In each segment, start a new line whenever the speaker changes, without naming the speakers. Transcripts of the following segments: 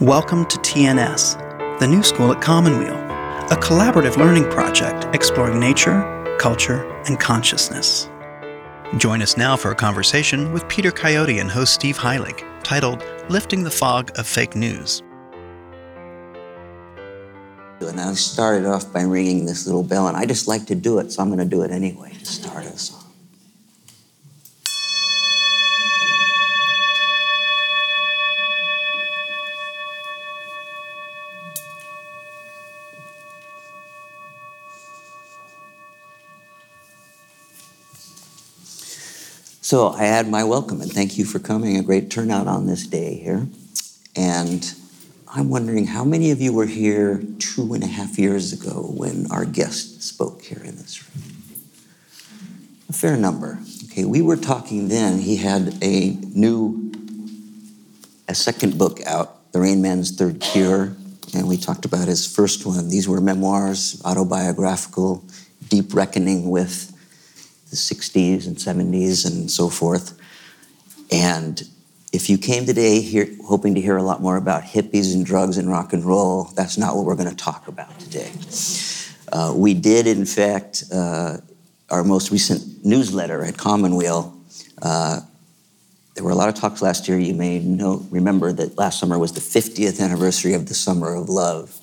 Welcome to TNS, the new school at Commonweal, a collaborative learning project exploring nature, culture, and consciousness. Join us now for a conversation with Peter Coyote and host Steve Heilig, titled Lifting the Fog of Fake News.
And I started off by ringing this little bell, and I just like to do it, so I'm going to do it anyway to start us off. So I add my welcome and thank you for coming. A great turnout on this day here. And I'm wondering how many of you were here two and a half years ago when our guest spoke here in this room? A fair number. Okay, we were talking then. He had a new, a second book out, The Rainman's Third Cure, and we talked about his first one. These were memoirs, autobiographical, deep reckoning with the 60s and 70s and so forth. And if you came today here, hoping to hear a lot more about hippies and drugs and rock and roll, that's not what we're going to talk about today. Uh, we did, in fact, uh, our most recent newsletter at Commonweal. Uh, there were a lot of talks last year. You may know, remember that last summer was the 50th anniversary of the Summer of Love.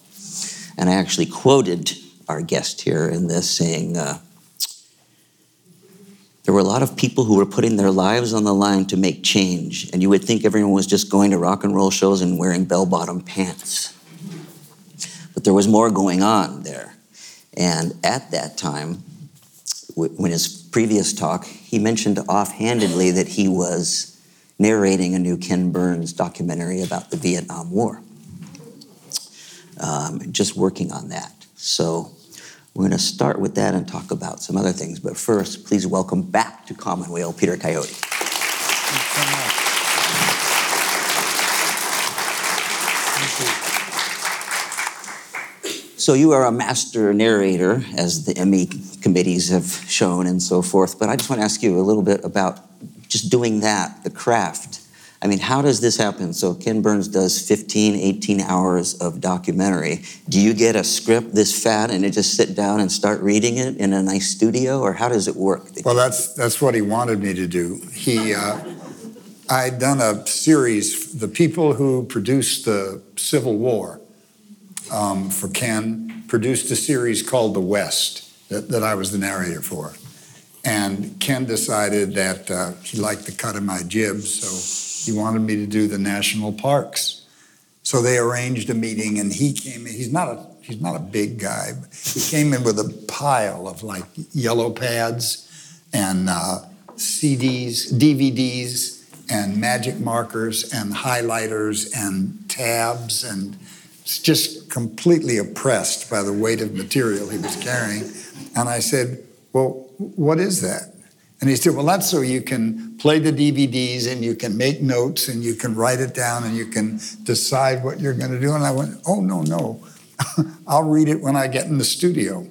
And I actually quoted our guest here in this saying, uh, there were a lot of people who were putting their lives on the line to make change, and you would think everyone was just going to rock and roll shows and wearing bell bottom pants. But there was more going on there. And at that time, when his previous talk, he mentioned offhandedly that he was narrating a new Ken Burns documentary about the Vietnam War. Um, just working on that. So we're going to start with that and talk about some other things. But first, please welcome back to Commonweal Peter Coyote. So you are a master narrator, as the Emmy committees have shown and so forth. But I just want to ask you a little bit about just doing that, the craft I mean, how does this happen? So Ken Burns does 15, 18 hours of documentary. Do you get a script this fat and you just sit down and start reading it in a nice studio, or how does it work?
Well, that's that's what he wanted me to do. He, uh, I'd done a series. The people who produced the Civil War um, for Ken produced a series called The West that, that I was the narrator for. And Ken decided that uh, he liked the cut of my jib, so he wanted me to do the national parks. So they arranged a meeting and he came in. He's not a he's not a big guy. he came in with a pile of like yellow pads and uh, CDs, DVDs, and magic markers and highlighters and tabs and just completely oppressed by the weight of material he was carrying. And I said, Well, what is that? And he said, Well, that's so you can play the DVDs and you can make notes and you can write it down and you can decide what you're going to do. And I went, Oh, no, no. I'll read it when I get in the studio.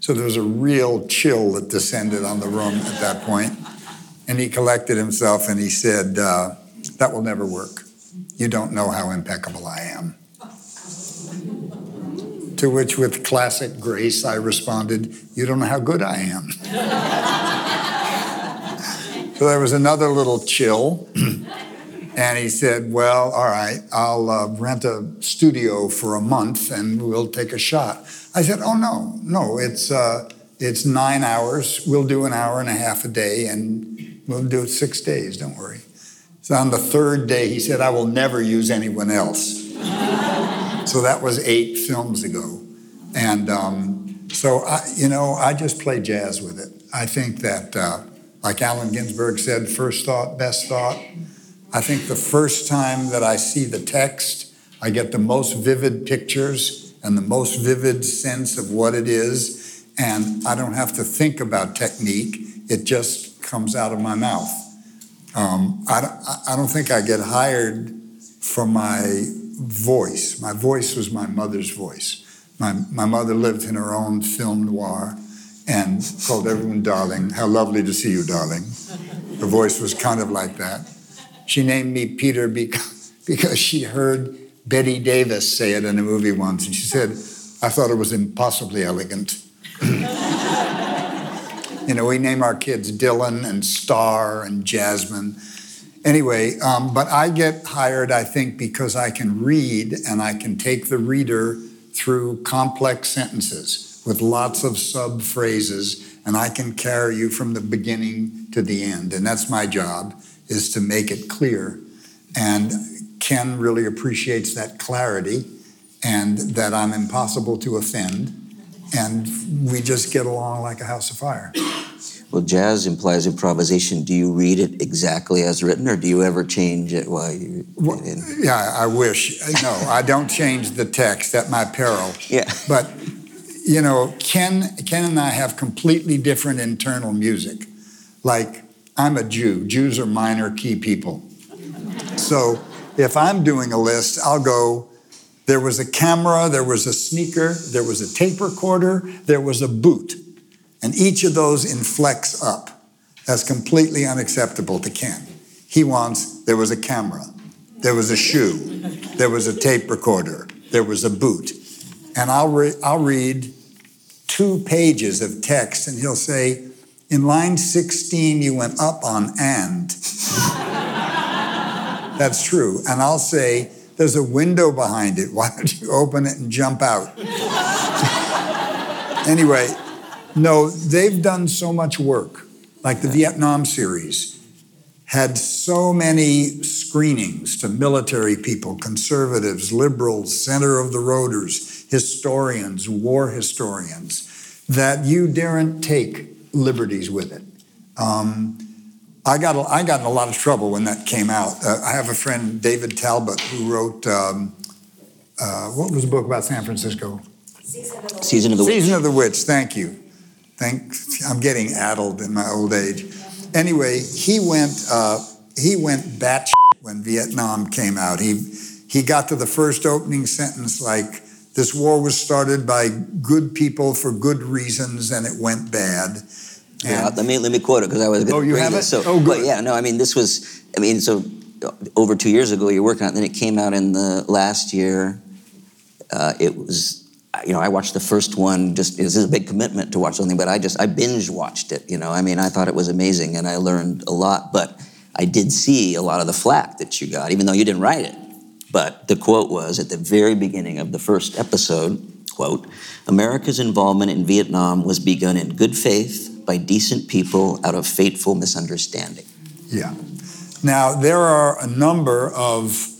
So there was a real chill that descended on the room at that point. And he collected himself and he said, uh, That will never work. You don't know how impeccable I am. To which, with classic grace, I responded, You don't know how good I am. so there was another little chill. and he said, Well, all right, I'll uh, rent a studio for a month and we'll take a shot. I said, Oh, no, no, it's, uh, it's nine hours. We'll do an hour and a half a day and we'll do it six days, don't worry. So on the third day, he said, I will never use anyone else. So that was eight films ago. And um, so, I, you know, I just play jazz with it. I think that, uh, like Allen Ginsberg said, first thought, best thought. I think the first time that I see the text, I get the most vivid pictures and the most vivid sense of what it is. And I don't have to think about technique, it just comes out of my mouth. Um, I, I don't think I get hired for my voice. My voice was my mother's voice. My, my mother lived in her own film noir and called everyone darling. How lovely to see you, darling. Her voice was kind of like that. She named me Peter because, because she heard Bette Davis say it in a movie once, and she said, I thought it was impossibly elegant. you know, we name our kids Dylan and Star and Jasmine. Anyway, um, but I get hired, I think, because I can read and I can take the reader through complex sentences with lots of sub phrases, and I can carry you from the beginning to the end. And that's my job, is to make it clear. And Ken really appreciates that clarity and that I'm impossible to offend. And we just get along like a house of fire.
Well, jazz implies improvisation. Do you read it exactly as written, or do you ever change it while you?
Well, yeah, I wish. No, I don't change the text at my peril.
Yeah.
But you know, Ken, Ken and I have completely different internal music. Like I'm a Jew. Jews are minor key people. So if I'm doing a list, I'll go. There was a camera, there was a sneaker, there was a tape recorder, there was a boot. And each of those inflects up. That's completely unacceptable to Ken. He wants there was a camera, there was a shoe, there was a tape recorder, there was a boot. And I'll, re- I'll read two pages of text, and he'll say, In line 16, you went up on and. That's true. And I'll say, There's a window behind it. Why don't you open it and jump out? anyway, no, they've done so much work. Like the Vietnam series had so many screenings to military people, conservatives, liberals, center of the roaders, historians, war historians, that you daren't take liberties with it. Um, I got I got in a lot of trouble when that came out. Uh, I have a friend, David Talbot, who wrote um, uh, what was the book about San Francisco?
Season of the Season of the
Witch. Season of the Witch. Thank you. Thank, I'm getting addled in my old age. Anyway, he went uh, he went batshit when Vietnam came out. He he got to the first opening sentence like this war was started by good people for good reasons and it went bad. And
yeah, let me let me quote it because I was.
Oh, you have it.
So,
oh, good.
yeah, no, I mean this was. I mean, so over two years ago, you're working on it. Then it came out in the last year. Uh, it was you know, I watched the first one. Just this is a big commitment to watch something, but I just I binge watched it. You know, I mean, I thought it was amazing, and I learned a lot. But I did see a lot of the flack that you got, even though you didn't write it. But the quote was at the very beginning of the first episode. Quote: America's involvement in Vietnam was begun in good faith by decent people out of fateful misunderstanding.
Yeah. Now there are a number of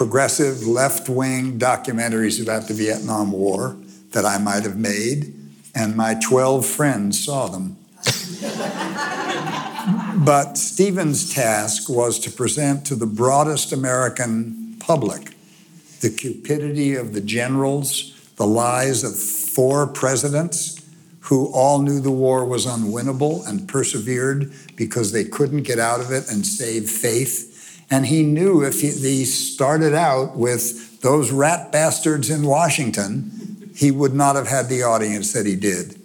progressive left wing documentaries about the Vietnam War that I might have made, and my 12 friends saw them. but Stephen's task was to present to the broadest American public the cupidity of the generals, the lies of four presidents who all knew the war was unwinnable and persevered because they couldn't get out of it and save faith and he knew if he, he started out with those rat bastards in Washington, he would not have had the audience that he did.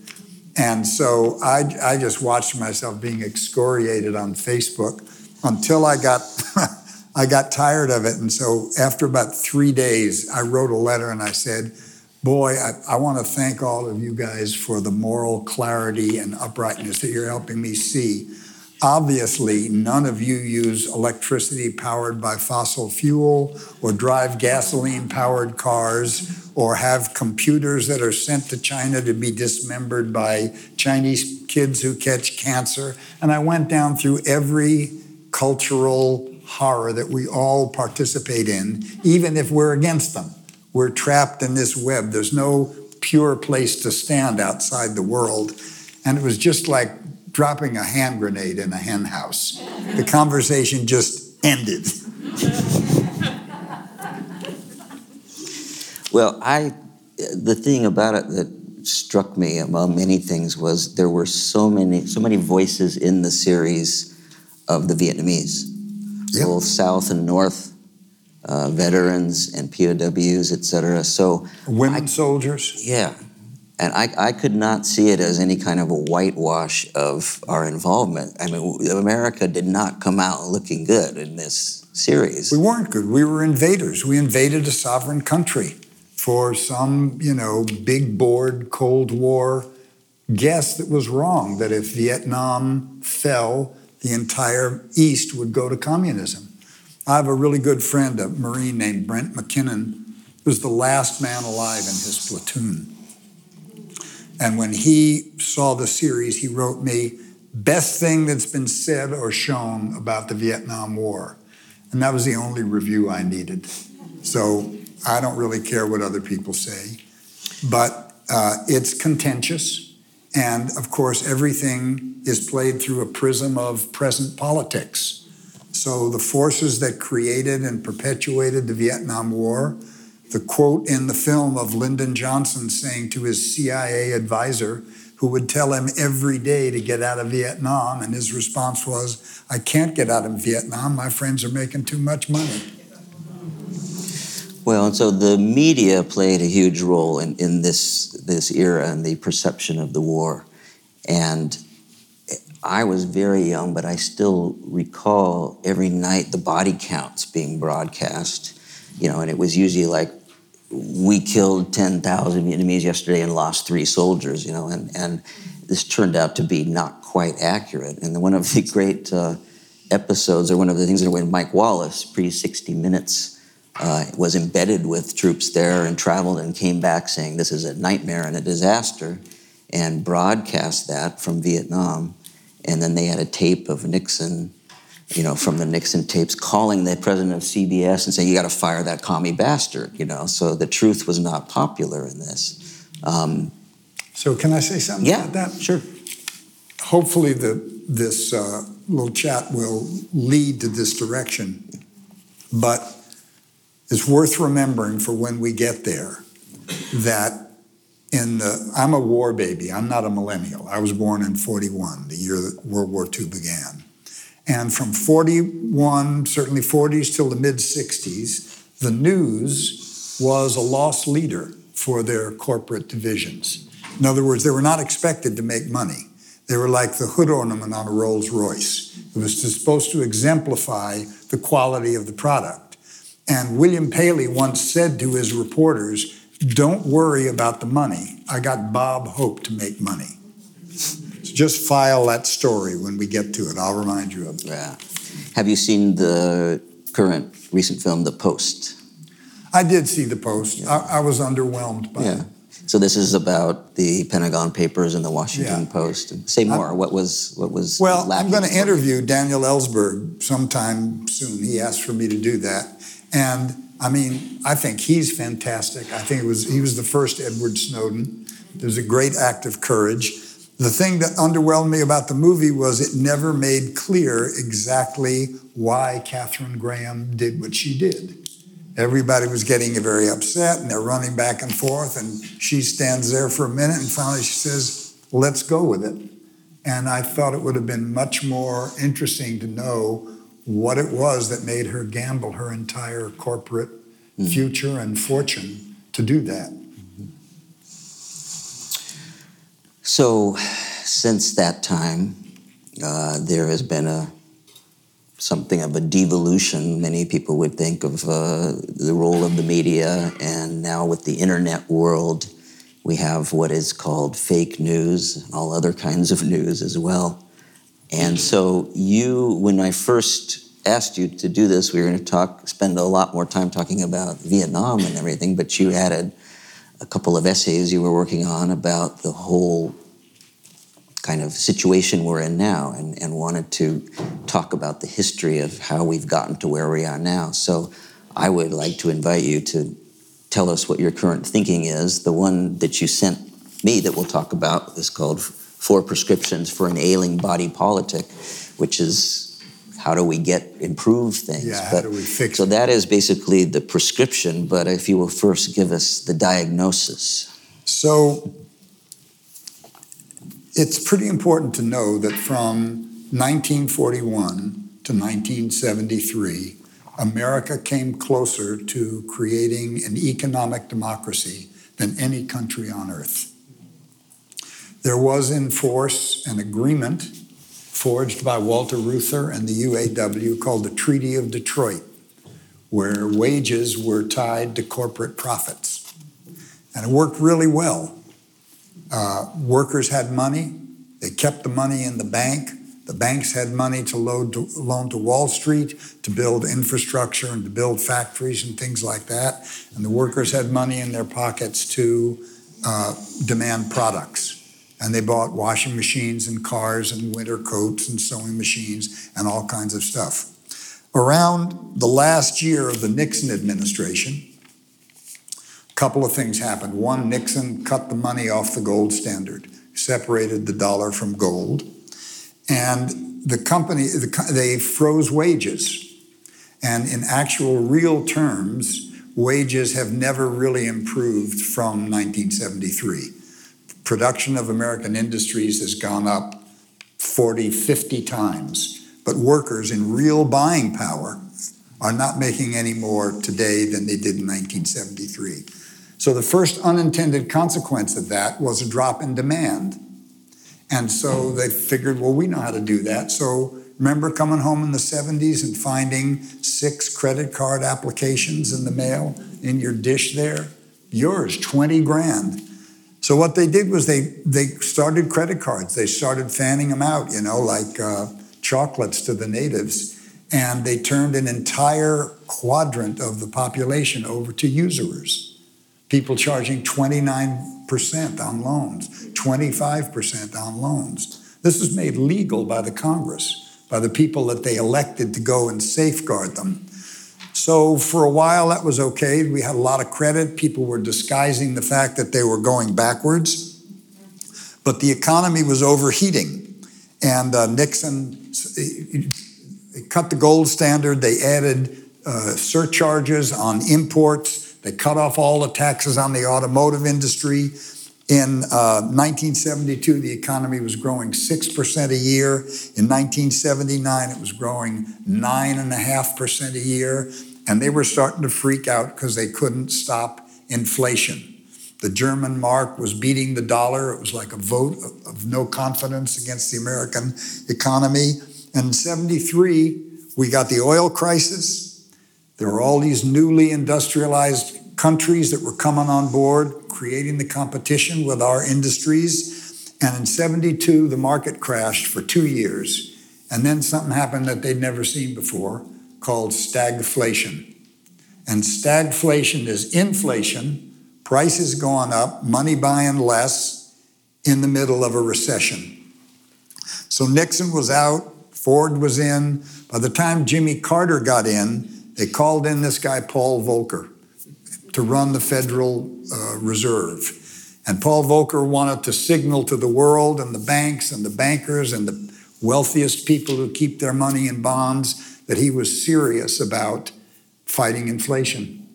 And so I, I just watched myself being excoriated on Facebook until I got I got tired of it. And so after about three days, I wrote a letter and I said, Boy, I, I want to thank all of you guys for the moral clarity and uprightness that you're helping me see. Obviously, none of you use electricity powered by fossil fuel or drive gasoline powered cars or have computers that are sent to China to be dismembered by Chinese kids who catch cancer. And I went down through every cultural horror that we all participate in, even if we're against them. We're trapped in this web. There's no pure place to stand outside the world. And it was just like dropping a hand grenade in a hen house. The conversation just ended.
well, I the thing about it that struck me among many things was there were so many so many voices in the series of the Vietnamese, yep. both South and North. Uh, veterans and POWs, et cetera. So
women I, soldiers.
Yeah, And I, I could not see it as any kind of a whitewash of our involvement. I mean, America did not come out looking good in this series.
We weren't good. We were invaders. We invaded a sovereign country for some, you know, big board Cold War guess that was wrong, that if Vietnam fell, the entire East would go to communism. I have a really good friend, a Marine named Brent McKinnon, who was the last man alive in his platoon. And when he saw the series, he wrote me, best thing that's been said or shown about the Vietnam War. And that was the only review I needed. So I don't really care what other people say. But uh, it's contentious. And of course, everything is played through a prism of present politics. So the forces that created and perpetuated the Vietnam War the quote in the film of Lyndon Johnson saying to his CIA advisor, who would tell him every day to get out of Vietnam, and his response was, I can't get out of Vietnam. My friends are making too much money.
Well, and so the media played a huge role in, in this, this era and the perception of the war. And I was very young, but I still recall every night the body counts being broadcast you know, and it was usually like we killed 10,000 Vietnamese yesterday and lost three soldiers, you know, and, and this turned out to be not quite accurate. And one of the great uh, episodes, or one of the things that when Mike Wallace, pre 60 Minutes, uh, was embedded with troops there and traveled and came back saying this is a nightmare and a disaster, and broadcast that from Vietnam. And then they had a tape of Nixon you know, from the Nixon tapes, calling the president of CBS and saying, "You got to fire that commie bastard." You know, so the truth was not popular in this. Um,
so, can I say something
yeah,
about that?
Sure.
Hopefully, the this uh, little chat will lead to this direction, but it's worth remembering for when we get there that in the I'm a war baby. I'm not a millennial. I was born in 41, the year that World War II began. And from 41, certainly 40s till the mid 60s, the news was a loss leader for their corporate divisions. In other words, they were not expected to make money. They were like the hood ornament on a Rolls Royce. It was supposed to exemplify the quality of the product. And William Paley once said to his reporters, Don't worry about the money. I got Bob Hope to make money just file that story when we get to it. I'll remind you of it.
Yeah. Have you seen the current recent film, The Post?
I did see The Post. Yeah. I, I, was underwhelmed by yeah. it.
So this is about the Pentagon Papers and the Washington yeah. Post. Say more. I, what was what was?
Well, I'm going to interview Daniel Ellsberg sometime soon. He asked for me to do that, and I mean, I think he's fantastic. I think it was he was the first Edward Snowden. There's a great act of courage. The thing that underwhelmed me about the movie was it never made clear exactly why Katharine Graham did what she did. Everybody was getting very upset and they're running back and forth, and she stands there for a minute and finally she says, Let's go with it. And I thought it would have been much more interesting to know what it was that made her gamble her entire corporate mm. future and fortune to do that.
So, since that time, uh, there has been a something of a devolution. Many people would think of uh, the role of the media, and now with the internet world, we have what is called fake news, all other kinds of news as well. And so, you, when I first asked you to do this, we were going to talk, spend a lot more time talking about Vietnam and everything, but you added a couple of essays you were working on about the whole kind of situation we're in now and, and wanted to talk about the history of how we've gotten to where we are now. So I would like to invite you to tell us what your current thinking is. The one that you sent me that we'll talk about is called Four Prescriptions for an Ailing Body Politic, which is how do we get improve things?
Yeah, how do we fix
So it? that is basically the prescription, but if you will first give us the diagnosis.
So it's pretty important to know that from 1941 to 1973, America came closer to creating an economic democracy than any country on earth. there was in force an agreement forged by Walter Reuther and the UAW called the Treaty of Detroit, where wages were tied to corporate profits. And it worked really well. Uh, workers had money, they kept the money in the bank. The banks had money to, to loan to Wall Street to build infrastructure and to build factories and things like that. And the workers had money in their pockets to uh, demand products. And they bought washing machines and cars and winter coats and sewing machines and all kinds of stuff. Around the last year of the Nixon administration, a couple of things happened. One, Nixon cut the money off the gold standard, separated the dollar from gold, and the company they froze wages. And in actual real terms, wages have never really improved from 1973 production of American industries has gone up 40, 50 times, but workers in real buying power are not making any more today than they did in 1973. So the first unintended consequence of that was a drop in demand. And so they figured, well, we know how to do that. So remember coming home in the 70s and finding six credit card applications in the mail in your dish there? Yours, 20 grand. So what they did was they they started credit cards. They started fanning them out, you know, like uh, chocolates to the natives, and they turned an entire quadrant of the population over to usurers. People charging 29% on loans, 25% on loans. This was made legal by the Congress, by the people that they elected to go and safeguard them. So for a while, that was okay. We had a lot of credit. People were disguising the fact that they were going backwards. But the economy was overheating. And uh, Nixon cut the gold standard. They added uh, surcharges on imports. They cut off all the taxes on the automotive industry. In uh, 1972, the economy was growing 6% a year. In 1979, it was growing 9.5% a year. And they were starting to freak out because they couldn't stop inflation. The German mark was beating the dollar. It was like a vote of no confidence against the American economy. And in 73, we got the oil crisis. There were all these newly industrialized countries that were coming on board, creating the competition with our industries. And in 72, the market crashed for two years. And then something happened that they'd never seen before called stagflation. And stagflation is inflation, prices going up, money buying less in the middle of a recession. So Nixon was out, Ford was in. By the time Jimmy Carter got in, they called in this guy, Paul Volcker to run the Federal uh, Reserve. And Paul Volcker wanted to signal to the world and the banks and the bankers and the wealthiest people who keep their money in bonds that he was serious about fighting inflation.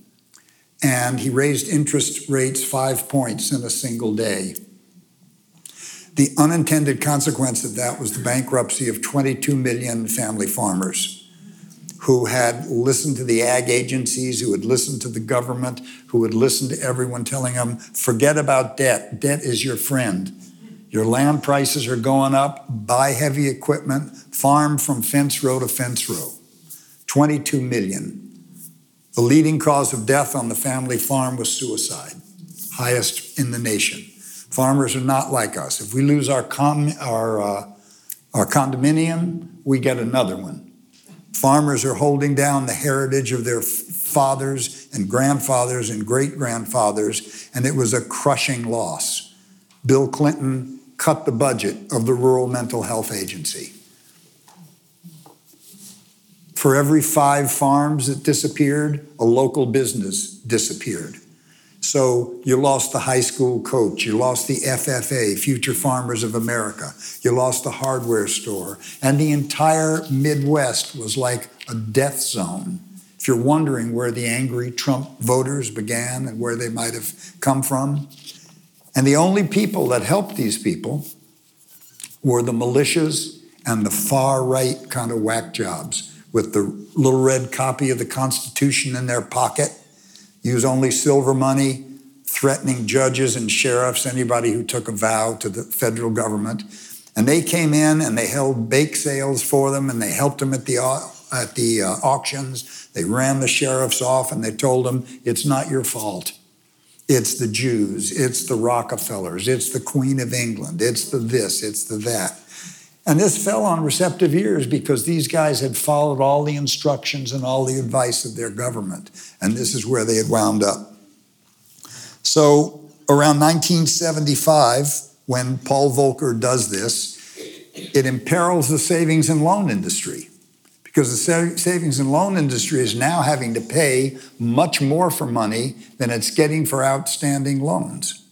And he raised interest rates five points in a single day. The unintended consequence of that was the bankruptcy of 22 million family farmers who had listened to the ag agencies, who had listened to the government, who had listened to everyone telling them, forget about debt. Debt is your friend. Your land prices are going up. Buy heavy equipment. Farm from fence row to fence row. 22 million. The leading cause of death on the family farm was suicide, highest in the nation. Farmers are not like us. If we lose our, com- our, uh, our condominium, we get another one. Farmers are holding down the heritage of their fathers and grandfathers and great grandfathers, and it was a crushing loss. Bill Clinton cut the budget of the Rural Mental Health Agency. For every five farms that disappeared, a local business disappeared. So you lost the high school coach, you lost the FFA, Future Farmers of America, you lost the hardware store, and the entire Midwest was like a death zone. If you're wondering where the angry Trump voters began and where they might have come from, and the only people that helped these people were the militias and the far right kind of whack jobs with the little red copy of the Constitution in their pocket use only silver money, threatening judges and sheriffs, anybody who took a vow to the federal government. And they came in and they held bake sales for them and they helped them at the, at the uh, auctions. They ran the sheriffs off and they told them, it's not your fault. It's the Jews, it's the Rockefellers, it's the Queen of England, it's the this, it's the that. And this fell on receptive ears because these guys had followed all the instructions and all the advice of their government. And this is where they had wound up. So around 1975, when Paul Volcker does this, it imperils the savings and loan industry because the savings and loan industry is now having to pay much more for money than it's getting for outstanding loans.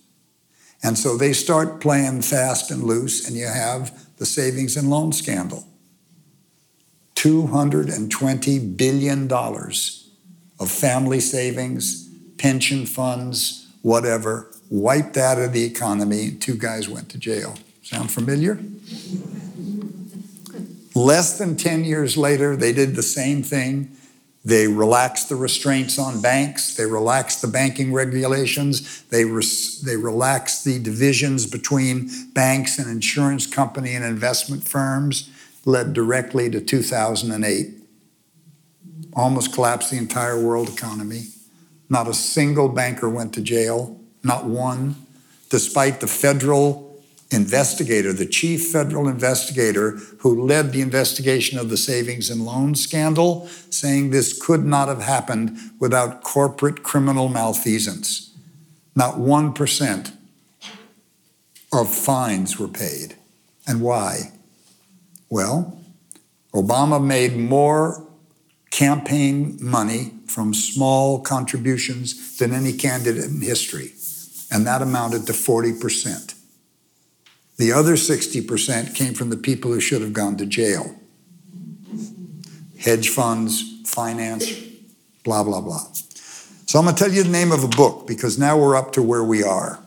And so they start playing fast and loose, and you have the savings and loan scandal. $220 billion of family savings, pension funds, whatever, wiped out of the economy. Two guys went to jail. Sound familiar? Less than 10 years later, they did the same thing. They relaxed the restraints on banks. They relaxed the banking regulations. They, res- they relaxed the divisions between banks and insurance company and investment firms, led directly to 2008. Almost collapsed the entire world economy. Not a single banker went to jail, not one, despite the federal investigator, the chief federal investigator who led the investigation of the savings and loan scandal, saying this could not have happened without corporate criminal malfeasance. Not 1% of fines were paid. And why? Well, Obama made more campaign money from small contributions than any candidate in history, and that amounted to 40%. The other 60% came from the people who should have gone to jail hedge funds, finance, blah, blah, blah. So I'm going to tell you the name of a book because now we're up to where we are.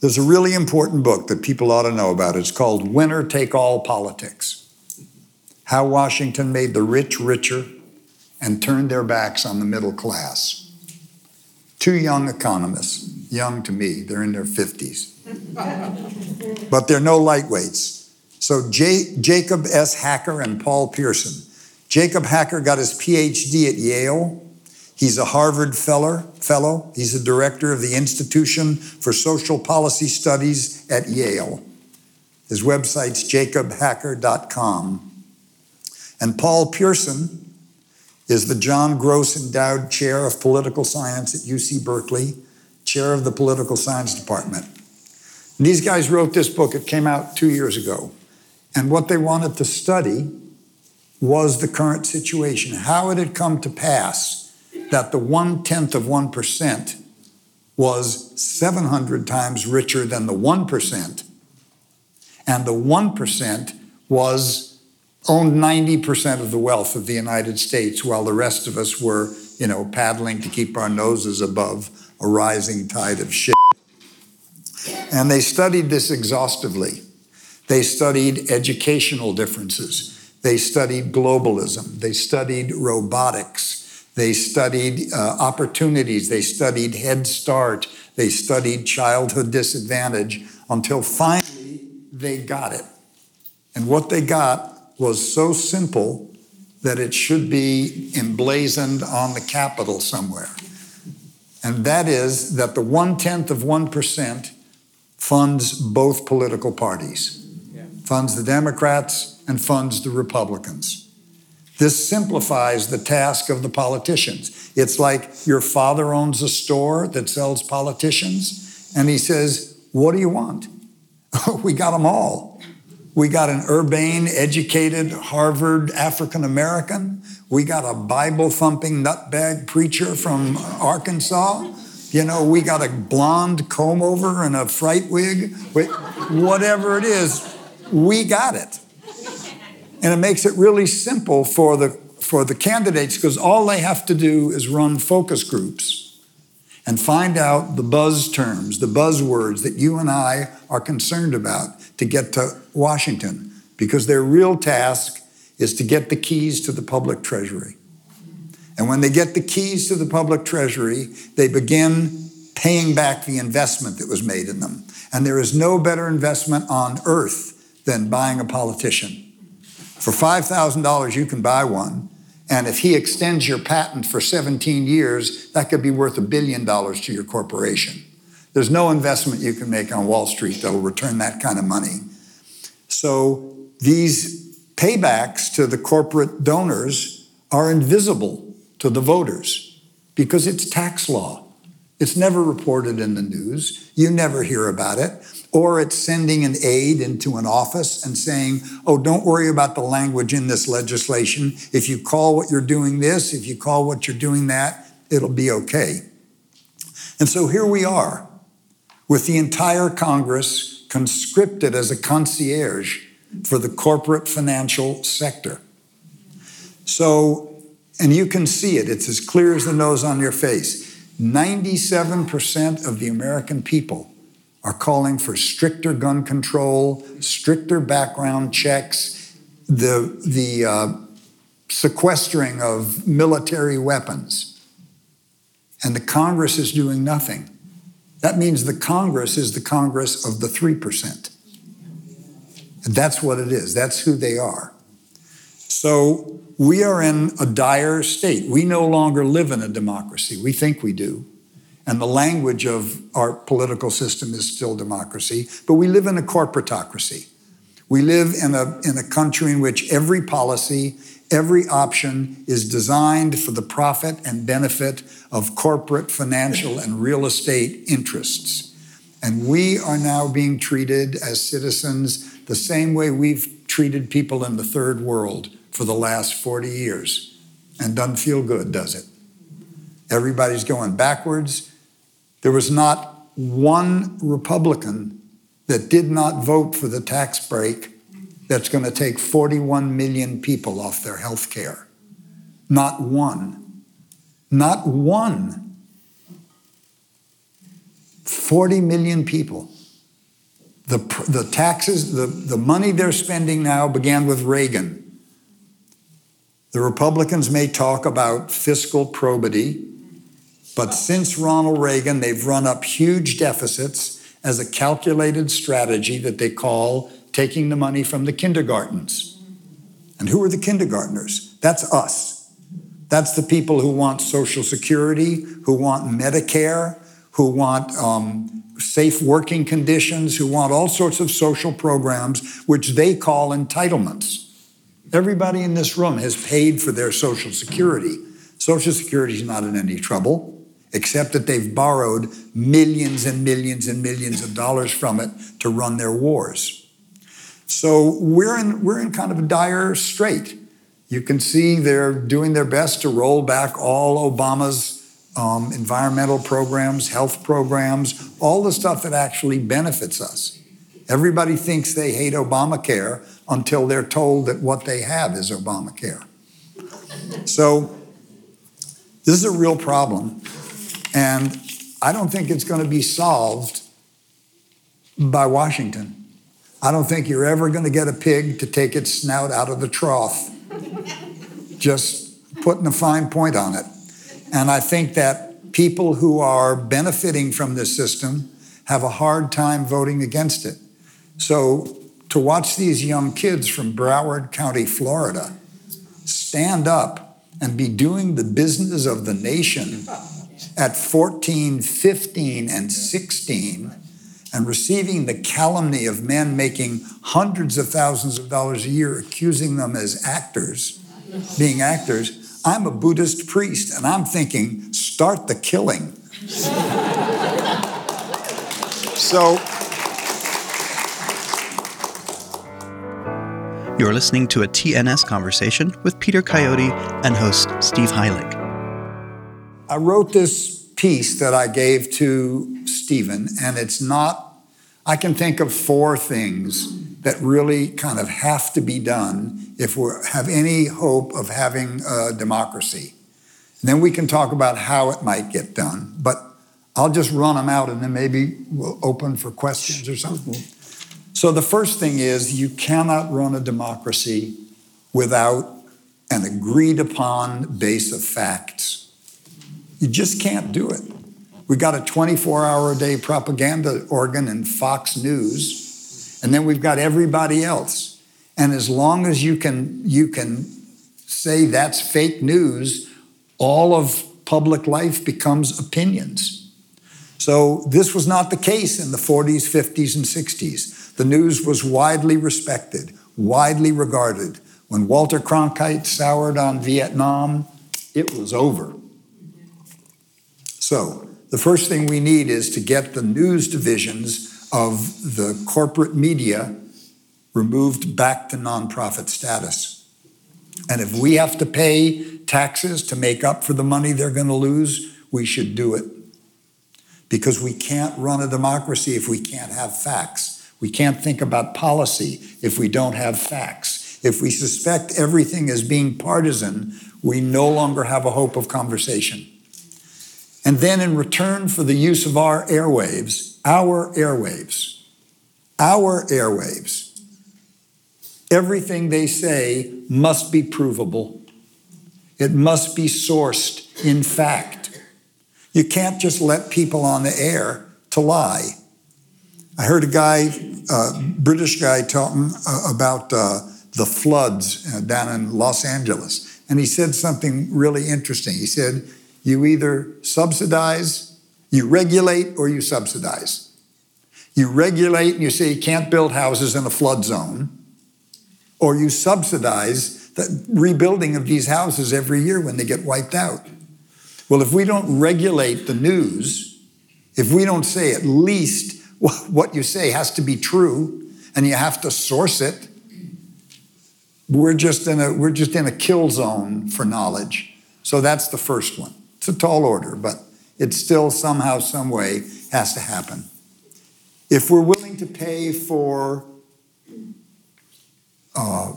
There's a really important book that people ought to know about. It's called Winner Take All Politics How Washington Made the Rich Richer and Turned Their Backs on the Middle Class. Two young economists, young to me, they're in their 50s but they're no lightweights. So J- Jacob S. Hacker and Paul Pierson. Jacob Hacker got his PhD at Yale. He's a Harvard fellow. fellow. He's a director of the Institution for Social Policy Studies at Yale. His website's jacobhacker.com. And Paul Pierson is the John Gross Endowed Chair of Political Science at UC Berkeley, chair of the Political Science Department. These guys wrote this book, it came out two years ago. And what they wanted to study was the current situation, how it had come to pass that the one tenth of 1% was 700 times richer than the 1%, and the 1% was owned 90% of the wealth of the United States, while the rest of us were, you know, paddling to keep our noses above a rising tide of shit. And they studied this exhaustively. They studied educational differences. They studied globalism. They studied robotics. They studied uh, opportunities. They studied Head Start. They studied childhood disadvantage until finally they got it. And what they got was so simple that it should be emblazoned on the Capitol somewhere. And that is that the one tenth of 1% funds both political parties, yeah. funds the Democrats and funds the Republicans. This simplifies the task of the politicians. It's like your father owns a store that sells politicians, and he says, What do you want? we got them all. We got an urbane, educated, Harvard African American. We got a Bible thumping nutbag preacher from Arkansas. You know, we got a blonde comb over and a fright wig. Whatever it is, we got it. And it makes it really simple for the, for the candidates because all they have to do is run focus groups and find out the buzz terms, the buzzwords that you and I are concerned about to get to Washington because their real task is to get the keys to the public treasury. And when they get the keys to the public treasury, they begin paying back the investment that was made in them. And there is no better investment on earth than buying a politician. For $5,000, you can buy one. And if he extends your patent for 17 years, that could be worth a billion dollars to your corporation. There's no investment you can make on Wall Street that will return that kind of money. So these paybacks to the corporate donors are invisible to the voters because it's tax law. It's never reported in the news. You never hear about it. Or it's sending an aide into an office and saying, oh, don't worry about the language in this legislation. If you call what you're doing this, if you call what you're doing that, it'll be okay. And so here we are with the entire Congress conscripted as a concierge for the corporate financial sector. So, and you can see it, it's as clear as the nose on your face. 97% of the American people are calling for stricter gun control, stricter background checks, the, the uh, sequestering of military weapons. And the Congress is doing nothing. That means the Congress is the Congress of the 3%. And that's what it is, that's who they are. So we are in a dire state. We no longer live in a democracy. We think we do. And the language of our political system is still democracy, but we live in a corporatocracy. We live in a, in a country in which every policy, every option is designed for the profit and benefit of corporate, financial, and real estate interests. And we are now being treated as citizens the same way we've treated people in the third world for the last 40 years. And doesn't feel good, does it? Everybody's going backwards. There was not one Republican that did not vote for the tax break that's going to take 41 million people off their health care. Not one. Not one. 40 million people. The, the taxes, the, the money they're spending now began with Reagan. The Republicans may talk about fiscal probity, but since Ronald Reagan, they've run up huge deficits as a calculated strategy that they call taking the money from the kindergartens. And who are the kindergartners? That's us. That's the people who want Social Security, who want Medicare, who want um, safe working conditions, who want all sorts of social programs, which they call entitlements. Everybody in this room has paid for their Social Security. Social Security is not in any trouble, except that they've borrowed millions and millions and millions of dollars from it to run their wars. So we're in, we're in kind of a dire strait. You can see they're doing their best to roll back all Obama's um, environmental programs, health programs, all the stuff that actually benefits us. Everybody thinks they hate Obamacare until they're told that what they have is Obamacare. So, this is a real problem. And I don't think it's going to be solved by Washington. I don't think you're ever going to get a pig to take its snout out of the trough. Just putting a fine point on it. And I think that people who are benefiting from this system have a hard time voting against it. So to watch these young kids from Broward County, Florida, stand up and be doing the business of the nation at 14, 15, and 16, and receiving the calumny of men making hundreds of thousands of dollars a year, accusing them as actors, being actors. I'm a Buddhist priest, and I'm thinking, start the killing. so,
You're listening to a TNS conversation with Peter Coyote and host Steve Heilig.
I wrote this piece that I gave to Stephen, and it's not, I can think of four things that really kind of have to be done if we have any hope of having a democracy. And then we can talk about how it might get done, but I'll just run them out and then maybe we'll open for questions or something. So the first thing is you cannot run a democracy without an agreed upon base of facts. You just can't do it. We've got a 24 hour a day propaganda organ in Fox News, and then we've got everybody else. And as long as you can, you can say that's fake news, all of public life becomes opinions. So this was not the case in the 40s, 50s, and 60s. The news was widely respected, widely regarded. When Walter Cronkite soured on Vietnam, it was over. So, the first thing we need is to get the news divisions of the corporate media removed back to nonprofit status. And if we have to pay taxes to make up for the money they're going to lose, we should do it. Because we can't run a democracy if we can't have facts. We can't think about policy if we don't have facts. If we suspect everything as being partisan, we no longer have a hope of conversation. And then, in return for the use of our airwaves, our airwaves, our airwaves, everything they say must be provable. It must be sourced in fact. You can't just let people on the air to lie. I heard a guy, a British guy, talking uh, about. Uh, the floods uh, down in Los Angeles. And he said something really interesting. He said, You either subsidize, you regulate, or you subsidize. You regulate and you say you can't build houses in a flood zone, or you subsidize the rebuilding of these houses every year when they get wiped out. Well, if we don't regulate the news, if we don't say at least what you say has to be true and you have to source it we're just in a we're just in a kill zone for knowledge. So that's the first one. It's a tall order, but it still somehow, some way has to happen. If we're willing to pay for uh,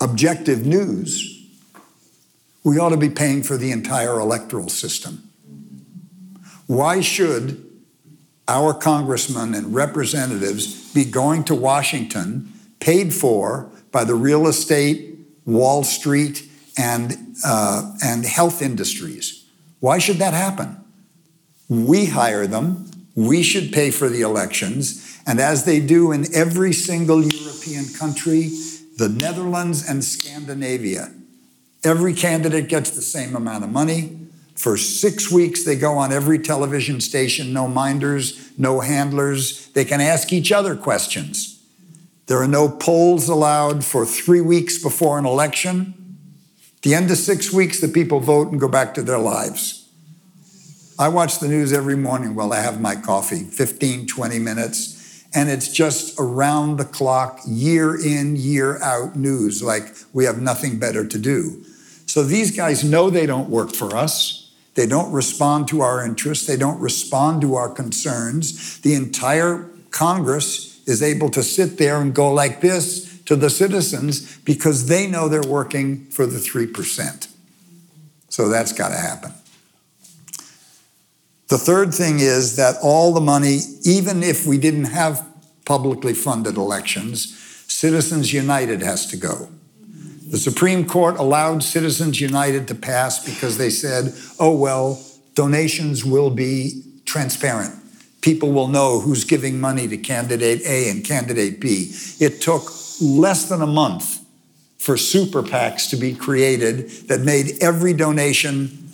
objective news, we ought to be paying for the entire electoral system. Why should our congressmen and representatives be going to Washington paid for by the real estate, Wall Street, and, uh, and health industries. Why should that happen? We hire them, we should pay for the elections, and as they do in every single European country, the Netherlands and Scandinavia, every candidate gets the same amount of money. For six weeks, they go on every television station, no minders, no handlers. They can ask each other questions. There are no polls allowed for three weeks before an election. At the end of six weeks, the people vote and go back to their lives. I watch the news every morning while I have my coffee, 15, 20 minutes, and it's just around the clock, year in, year out news, like we have nothing better to do. So these guys know they don't work for us. They don't respond to our interests. They don't respond to our concerns. The entire Congress is able to sit there and go like this to the citizens because they know they're working for the 3%. So that's got to happen. The third thing is that all the money, even if we didn't have publicly funded elections, Citizens United has to go. The Supreme Court allowed Citizens United to pass because they said, oh, well, donations will be transparent people will know who's giving money to candidate A and candidate B. It took less than a month for super PACs to be created that made every donation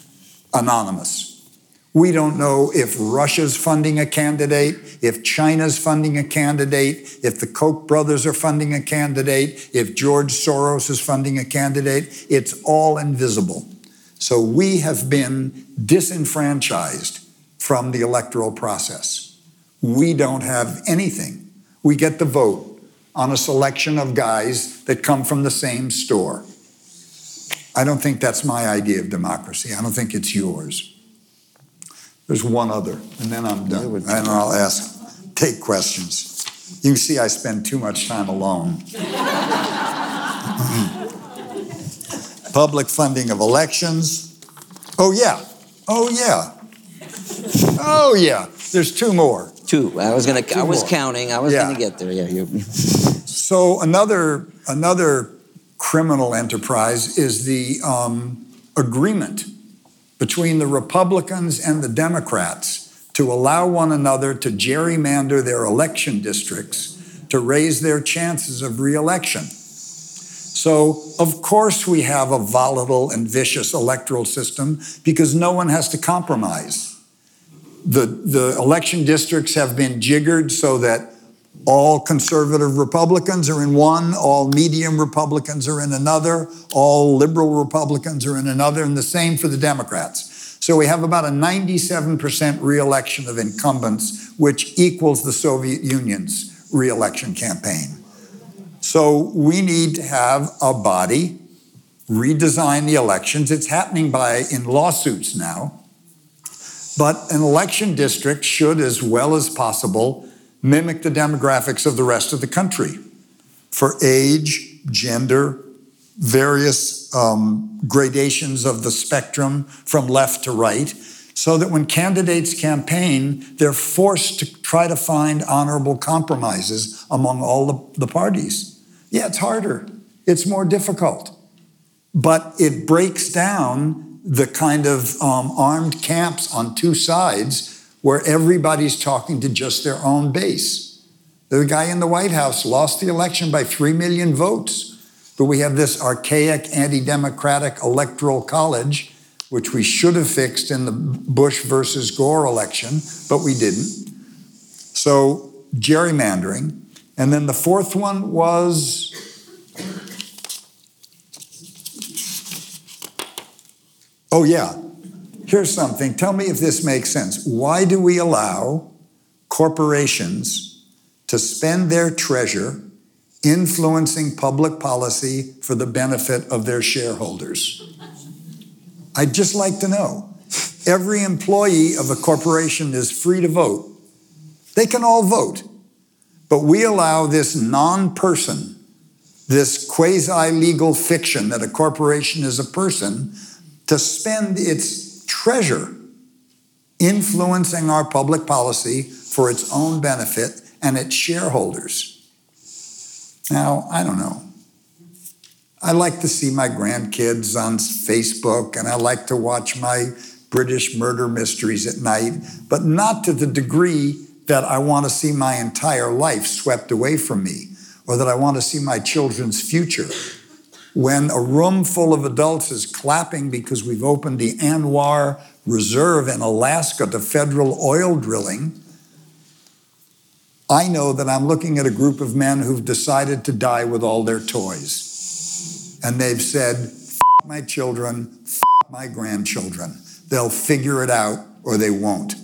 anonymous. We don't know if Russia's funding a candidate, if China's funding a candidate, if the Koch brothers are funding a candidate, if George Soros is funding a candidate. It's all invisible. So we have been disenfranchised from the electoral process. We don't have anything. We get the vote on a selection of guys that come from the same store. I don't think that's my idea of democracy. I don't think it's yours. There's one other, and then I'm done. And I'll ask, take questions. You can see I spend too much time alone. Public funding of elections. Oh, yeah. Oh, yeah. Oh yeah, there's two more.
Two. I was gonna. Two I was more. counting. I was
yeah.
gonna get there. Yeah.
so another another criminal enterprise is the um, agreement between the Republicans and the Democrats to allow one another to gerrymander their election districts to raise their chances of reelection. So, of course, we have a volatile and vicious electoral system because no one has to compromise. The, the election districts have been jiggered so that all conservative Republicans are in one, all medium Republicans are in another, all liberal Republicans are in another, and the same for the Democrats. So we have about a 97% reelection of incumbents, which equals the Soviet Union's reelection campaign. So we need to have a body redesign the elections. It's happening by in lawsuits now. But an election district should, as well as possible, mimic the demographics of the rest of the country for age, gender, various um, gradations of the spectrum from left to right, so that when candidates campaign, they're forced to try to find honorable compromises among all the, the parties. Yeah, it's harder, it's more difficult, but it breaks down the kind of um, armed camps on two sides where everybody's talking to just their own base. The guy in the White House lost the election by 3 million votes. But we have this archaic anti democratic electoral college, which we should have fixed in the Bush versus Gore election, but we didn't. So, gerrymandering. And then the fourth one was. Oh, yeah, Here's something. Tell me if this makes sense. Why do we allow corporations to spend their treasure influencing public policy for the benefit of their shareholders? I'd just like to know. Every employee of a corporation is free to vote. They can all vote. But we allow this non person, this quasi legal fiction that a corporation is a person, to spend its treasure influencing our public policy for its own benefit and its shareholders. Now, I don't know. I like to see my grandkids on Facebook and I like to watch my British murder mysteries at night, but not to the degree that I want to see my entire life swept away from me or that I want to see my children's future when a room full of adults is clapping because we've opened the ANWR Reserve in Alaska to federal oil drilling, I know that I'm looking at a group of men who've decided to die with all their toys. And they've said, my children, my grandchildren. They'll figure it out or they won't.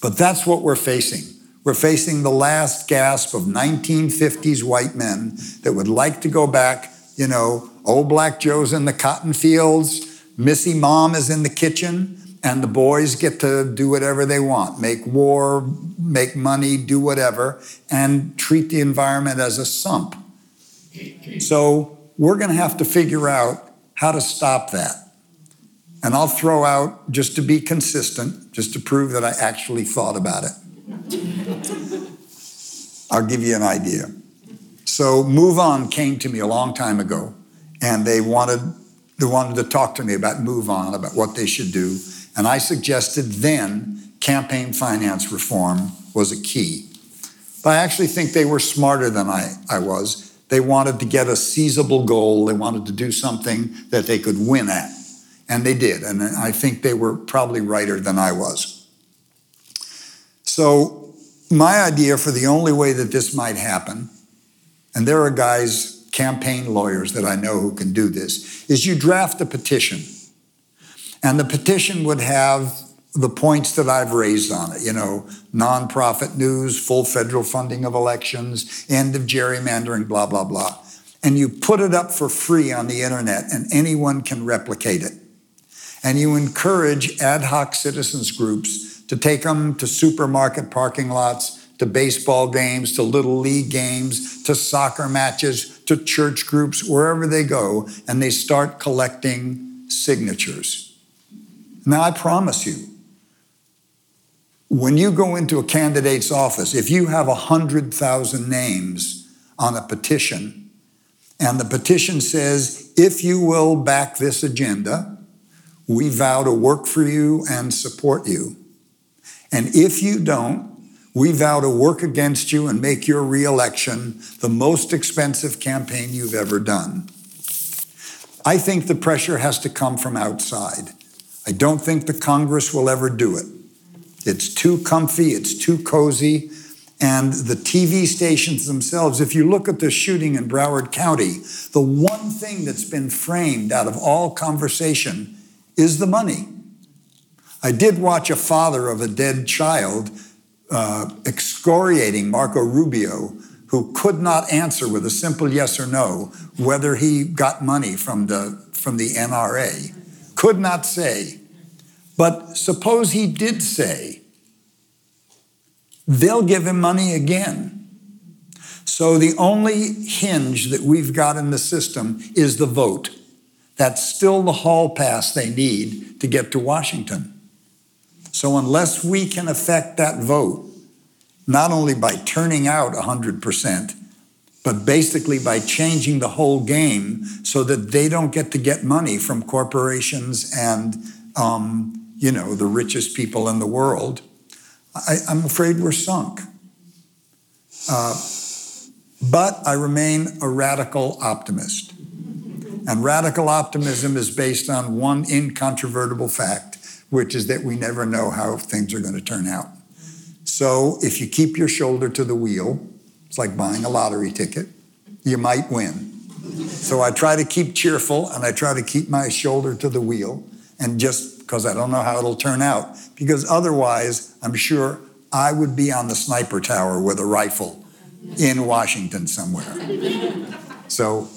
But that's what we're facing. We're facing the last gasp of 1950s white men that would like to go back you know, old Black Joe's in the cotton fields, Missy Mom is in the kitchen, and the boys get to do whatever they want make war, make money, do whatever, and treat the environment as a sump. So we're going to have to figure out how to stop that. And I'll throw out, just to be consistent, just to prove that I actually thought about it. I'll give you an idea. So MoveOn came to me a long time ago, and they wanted they wanted to talk to me about MoveOn, about what they should do. And I suggested then campaign finance reform was a key. But I actually think they were smarter than I, I was. They wanted to get a seizable goal. They wanted to do something that they could win at. And they did. And I think they were probably righter than I was. So, my idea for the only way that this might happen and there are guys, campaign lawyers that I know who can do this, is you draft a petition. And the petition would have the points that I've raised on it, you know, nonprofit news, full federal funding of elections, end of gerrymandering, blah, blah, blah. And you put it up for free on the internet and anyone can replicate it. And you encourage ad hoc citizens groups to take them to supermarket parking lots to baseball games, to little league games, to soccer matches, to church groups, wherever they go, and they start collecting signatures. Now, I promise you, when you go into a candidate's office, if you have 100,000 names on a petition And the petition says if you will back this agenda, we vow to work for you and support you. And if you don't, we vow to work against you and make your reelection the most expensive campaign you've ever done. I think the pressure has to come from outside. I don't think the Congress will ever do it. It's too comfy, it's too cozy. And the TV stations themselves, if you look at the shooting in Broward County, the one thing that's been framed out of all conversation is the money. I did watch a father of a dead child uh, excoriating Marco Rubio, who could not answer with a simple yes or no whether he got money from the, from the NRA. Could not say. But suppose he did say, they'll give him money again. So the only hinge that we've got in the system is the vote. That's still the hall pass they need to get to Washington. So unless we can affect that vote, not only by turning out 100%, but basically by changing the whole game so that they don't get to get money from corporations and, um, you know, the richest people in the world, I, am afraid we're sunk. Uh, but I remain a radical optimist. And radical optimism is based on one incontrovertible fact, which is that we never know how things are going to turn out. So if you keep your shoulder to the wheel, it's like buying a lottery ticket, you might win. So I try to keep cheerful and I try to keep my shoulder to the wheel, and just because I don't know how it'll turn out, because otherwise, I'm sure I would be on the sniper tower with a rifle in Washington somewhere. So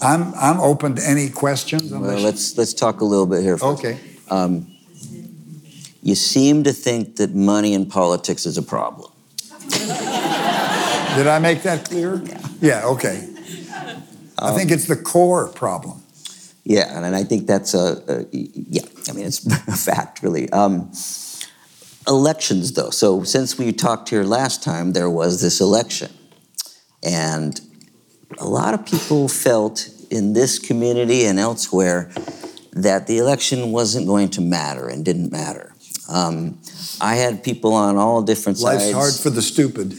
I'm, I'm open to any questions.
Well, let's, let's talk a little bit here. First.
Okay.
Um, you seem to think that money in politics is a problem.
Did I make that clear? Yeah, yeah okay. Um, I think it's the core problem.
Yeah, and, I think that's a, a, yeah. I mean, it's a fact, really. Um, elections, though. So since we talked here last time, there was this election, and a lot of people felt in this community and elsewhere that the election wasn't going to matter and didn't matter. Um, I had people on all different
Life's
sides.
Life's hard for the stupid.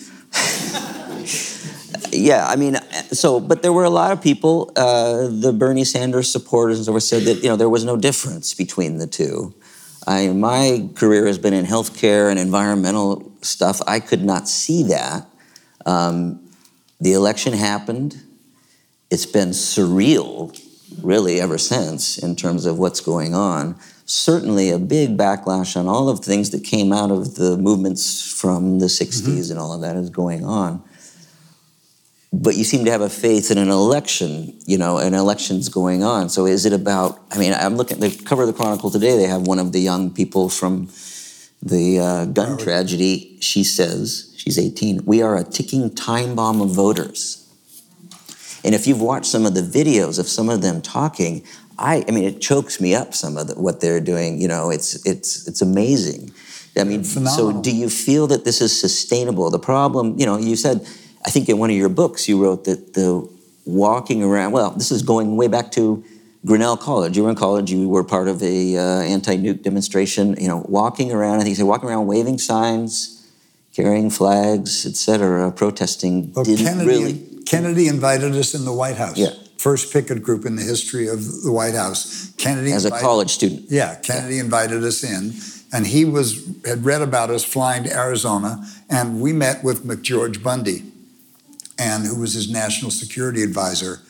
yeah, I mean, so, but there were a lot of people, uh, the Bernie Sanders supporters and so forth, said that, you know, there was no difference between the two. I, my career has been in healthcare and environmental stuff. I could not see that. Um, the election happened. It's been surreal, really, ever since in terms of what's going on certainly a big backlash on all of the things that came out of the movements from the 60s mm-hmm. and all of that is going on. But you seem to have a faith in an election, you know, an election's going on. So is it about, I mean, I'm looking at the cover of the Chronicle today, they have one of the young people from the uh, gun tragedy. She says, she's 18, we are a ticking time bomb of voters. And if you've watched some of the videos of some of them talking, I, I mean, it chokes me up some of the, what they're doing. You know, it's it's it's amazing. I mean, Phenomenal. so do you feel that this is sustainable? The problem, you know, you said, I think in one of your books you wrote that the walking around. Well, this is going way back to Grinnell College. You were in college. You were part of a uh, anti-nuke demonstration. You know, walking around. I think you said walking around, waving signs, carrying flags, etc., protesting.
Well, didn't Kennedy, really. Kennedy invited us in the White House.
Yeah
first picket group in the history of the White House. Kennedy
as a college student.
Yeah, Kennedy yeah. invited us in, and he was had read about us flying to Arizona, and we met with McGeorge Bundy, and who was his national security advisor,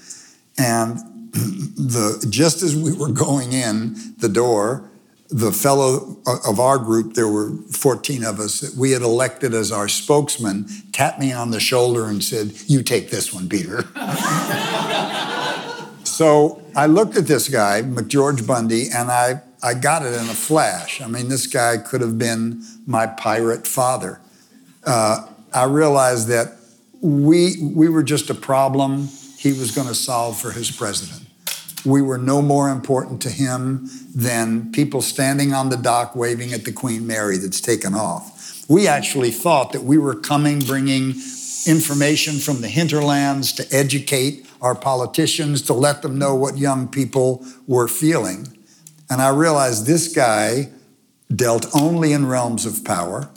and the just as we were going in the door the fellow of our group, there were 14 of us that we had elected as our spokesman, tapped me on the shoulder and said, You take this one, Peter. So I looked at this guy, McGeorge Bundy, and I, I got it in a flash. I mean, this guy could have been my pirate father. Uh, I realized that we, we were just a problem he was going to solve for his president. We were no more important to him than people standing on the dock waving at the Queen Mary that's taken off. We actually thought that we were coming, bringing information from the hinterlands to educate our politicians to let them know what young people were feeling. And I realized this guy dealt only in realms of power,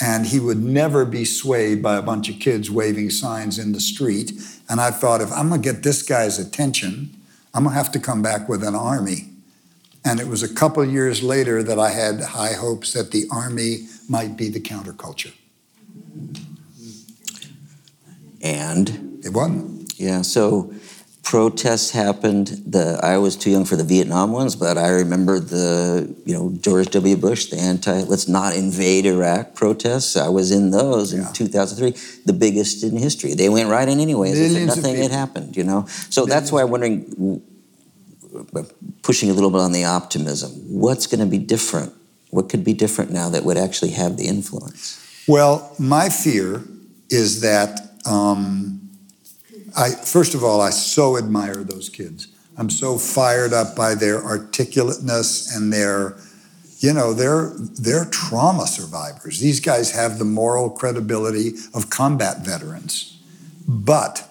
and he would never be swayed by a bunch of kids waving signs in the street. And I thought, if I'm to get this guy's attention, I'm going to have to come back with an army. And it was a couple years later that I had high hopes that the army might be the counterculture.
And
it wasn't.
Yeah, so protests happened. The I was too young for the Vietnam ones, but I remember the you know George W. Bush, the anti let's not invade Iraq protests. I was in those in 2003, the biggest in history. They went right in anyway, as nothing had happened. You know, so Millions that's why I'm wondering, pushing a little bit on the optimism. What's going to be different? What could be different now that would actually have the influence?
Well, my fear is that. Um, I, first of all, I so admire those kids. I'm so fired up by their articulateness and their, you know, they're, they're trauma survivors. These guys have the moral credibility of combat veterans. But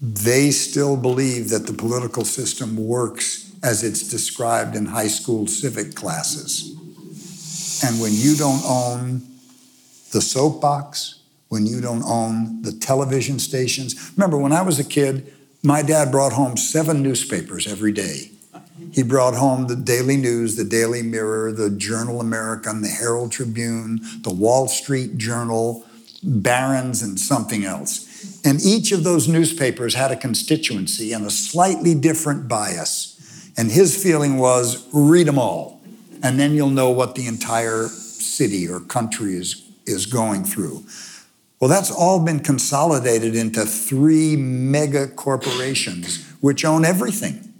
they still believe that the political system works as it's described in high school civic classes. And when you don't own the soapbox, when you don't own the television stations. Remember, when I was a kid, my dad brought home seven newspapers every day. He brought home the Daily News, the Daily Mirror, the Journal American, the Herald Tribune, the Wall Street Journal, Barron's, and something else. And each of those newspapers had a constituency and a slightly different bias. And his feeling was read them all, and then you'll know what the entire city or country is, is going through. Well, that's all been consolidated into three mega corporations which own everything.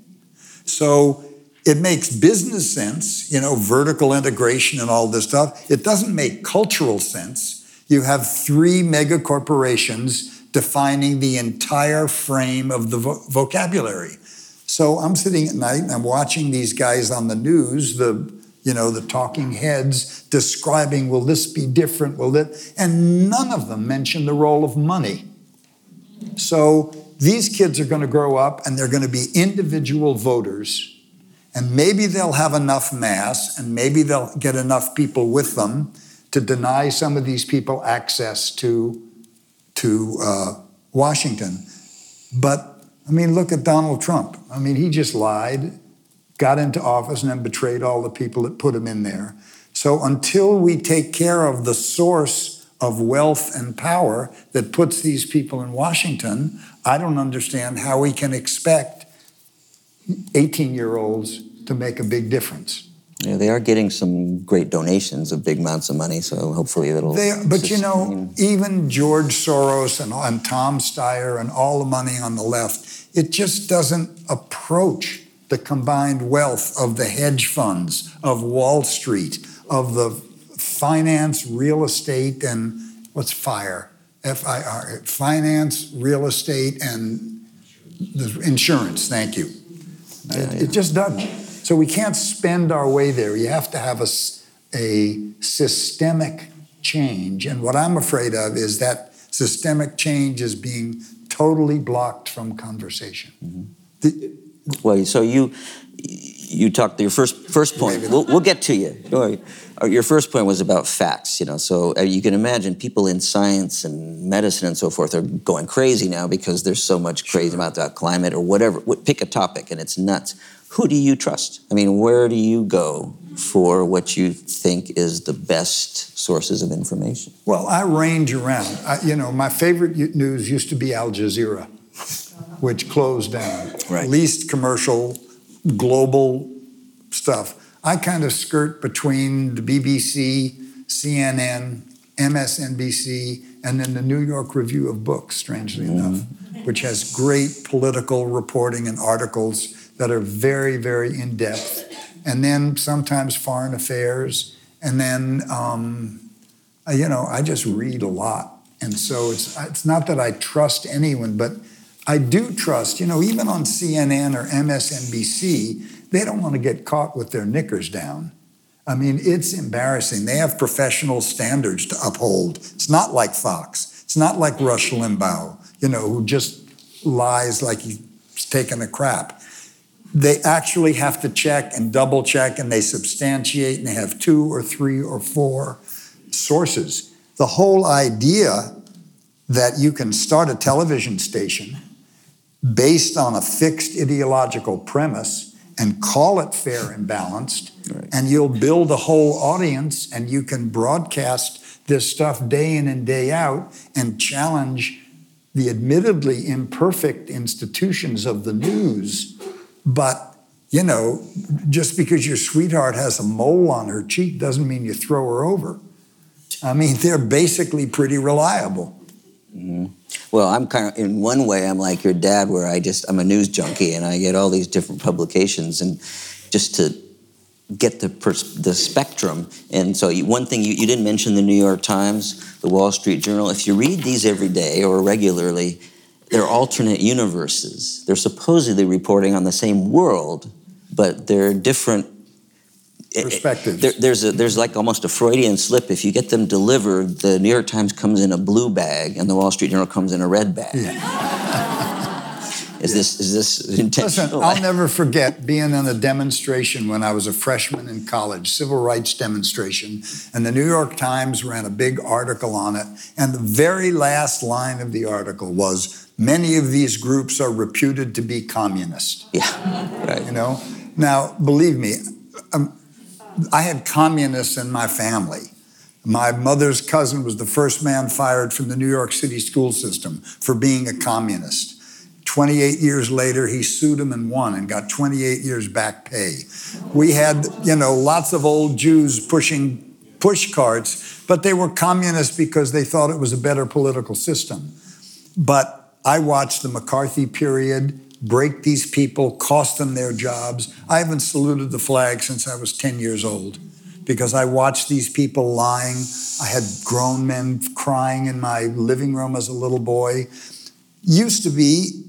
So it makes business sense, you know, vertical integration and all this stuff. It doesn't make cultural sense. You have three mega corporations defining the entire frame of the vo- vocabulary. So I'm sitting at night and I'm watching these guys on the news, the you know, the talking heads describing, will this be different? Will it? And none of them mention the role of money. So these kids are going to grow up and they're going to be individual voters. And maybe they'll have enough mass and maybe they'll get enough people with them to deny some of these people access to, to uh, Washington. But I mean, look at Donald Trump. I mean, he just lied got into office and then betrayed all the people that put him in there. So until we take care of the source of wealth and power that puts these people in Washington, I don't understand how we can expect 18 year olds to make a big difference.
Yeah, they are getting some great donations of big amounts of money, so hopefully it'll.
They, but sustain. you know, even George Soros and, and Tom Steyer and all the money on the left, it just doesn't approach the combined wealth of the hedge funds, of Wall Street, of the finance, real estate, and what's FIRE? F I R, finance, real estate, and the insurance. Thank you. Yeah, it, yeah. it, just doesn't. So we can't spend our way there. You have to have a, a systemic change. And what I'm afraid of is that systemic change is being totally blocked from conversation. Mm-hmm. The,
well, so you you talked your first first point. We'll, we'll get to you. Uh, your first point was about facts. You know, so uh, you can imagine people in science and medicine and so forth are going crazy now because there's so much crazy about the climate or whatever. Pick a topic and it's nuts. Who do you trust? I mean, where do you go for what you think is the best sources of information?
Well, I range around. I, you know, my favorite news used to be Al Jazeera which closed down.
Right.
Least commercial, global stuff. I kind of skirt between the BBC, CNN, MSNBC, and then the New York Review of Books, strangely mm enough, which has great political reporting and articles that are very, very in depth. And then sometimes foreign affairs. And then, um, you know, I just read a lot. And so it's, it's not that I trust anyone, but I do trust, you know, even on CNN or MSNBC, they don't want to get caught with their knickers down. I mean, it's embarrassing. They have professional standards to uphold. It's not like Fox. It's not like Rush Limbaugh, you know, who just lies like he's taking a crap. They actually have to check and double check and they substantiate and they have two or three or four sources. The whole idea that you can start a television station based on a fixed ideological premise and call it fair and balanced, right. and you'll build a whole audience and you can broadcast this stuff day in and day out and challenge the admittedly imperfect institutions of the news. But, you know, just because your sweetheart has a mole on her cheek doesn't mean you throw her over. I mean, they're basically pretty reliable.
Mm-hmm. Well, I'm kind of, in one way, I'm like your dad, where I just, I'm a news junkie and I get all these different publications and just to get the, pers- the spectrum. And so, you, one thing you, you didn't mention the New York Times, the Wall Street Journal. If you read these every day or regularly, they're alternate universes. They're supposedly reporting on the same world, but they're different
perspectives.
There, there's a, there's like almost a Freudian slip. If you get them delivered, the New York Times comes in a blue bag, and the Wall Street Journal comes in a red bag. Yeah. is this is this intentional?
Listen, I'll never forget being in a demonstration when I was a freshman in college, civil rights demonstration, and the New York Times ran a big article on it, and the very last line of the article was. Many of these groups are reputed to be communist.
Yeah, right.
You know, now believe me, um, I had communists in my family. My mother's cousin was the first man fired from the New York City school system for being a communist. 28 years later, he sued him and won and got 28 years back pay. We had, you know, lots of old Jews pushing push carts, but they were communists because they thought it was a better political system. But I watched the McCarthy period break these people, cost them their jobs. I haven't saluted the flag since I was 10 years old because I watched these people lying. I had grown men crying in my living room as a little boy. Used to be